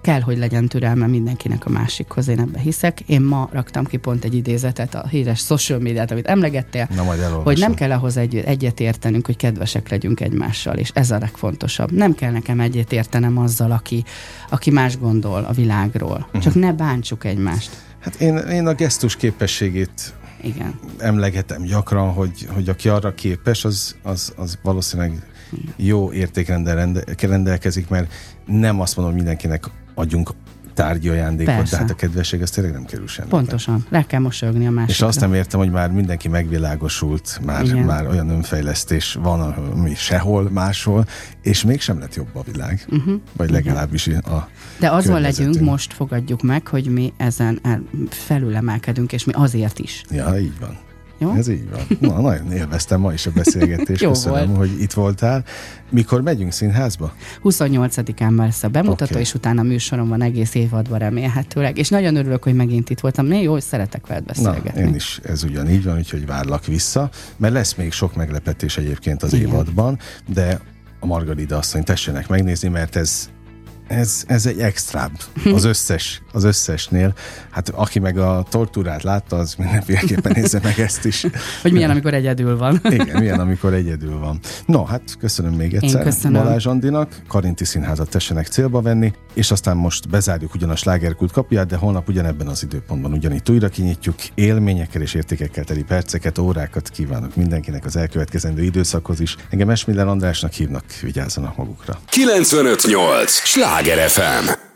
Kell, hogy legyen türelme mindenkinek a másikhoz, én ebbe hiszek. Én ma raktam ki pont egy idézetet, a híres social médiát, amit emlegettél, Na, majd hogy nem kell ahhoz egy, egyet értenünk, hogy kedvesek legyünk egymással, és ez a legfontosabb. Nem kell nekem egyet értenem azzal, aki, aki más gondol a világról. Uh-huh. Csak ne bántsuk egymást. Hát én, én a gesztus képességét igen. emlegetem gyakran, hogy, hogy aki arra képes, az, az, az valószínűleg jó értékrendel rendelkezik, mert nem azt mondom, mindenkinek adjunk tárgyi ajándékot, Persze. de hát a kedvesség az tényleg nem kerül semmi. Pontosan, rá kell mosolyogni a másikra. És azt nem értem, hogy már mindenki megvilágosult, már, már olyan önfejlesztés van, ami sehol, máshol, és mégsem lett jobb a világ. Uh-huh. Vagy legalábbis a De azon legyünk, most fogadjuk meg, hogy mi ezen felülemelkedünk, és mi azért is. Ja, így van. Jó? Ez így van. Na, nagyon élveztem ma is a beszélgetést. <laughs> Köszönöm, volt. hogy itt voltál. Mikor megyünk színházba? 28-án lesz a bemutató, okay. és utána műsorom van egész évadban remélhetőleg. És nagyon örülök, hogy megint itt voltam. Én jó, hogy szeretek veled beszélgetni. Na, én is ez ugyanígy van, úgyhogy várlak vissza, mert lesz még sok meglepetés egyébként az Igen. évadban, de a Margarida asszony tessenek megnézni, mert ez ez, ez egy extrább az összes, az összesnél. Hát aki meg a tortúrát látta, az mindenféleképpen nézze meg ezt is. <laughs> Hogy milyen, amikor egyedül van. <laughs> Igen, milyen, amikor egyedül van. No, hát köszönöm még egyszer köszönöm. Balázs Andinak, Karinti Színházat tessenek célba venni, és aztán most bezárjuk ugyan a slágerkult kapját, de holnap ugyanebben az időpontban ugyanitt újra kinyitjuk. Élményekkel és értékekkel teli perceket, órákat kívánok mindenkinek az elkövetkezendő időszakhoz is. Engem Esmiller Andrásnak hívnak, vigyázzanak magukra. 958! Sláger FM!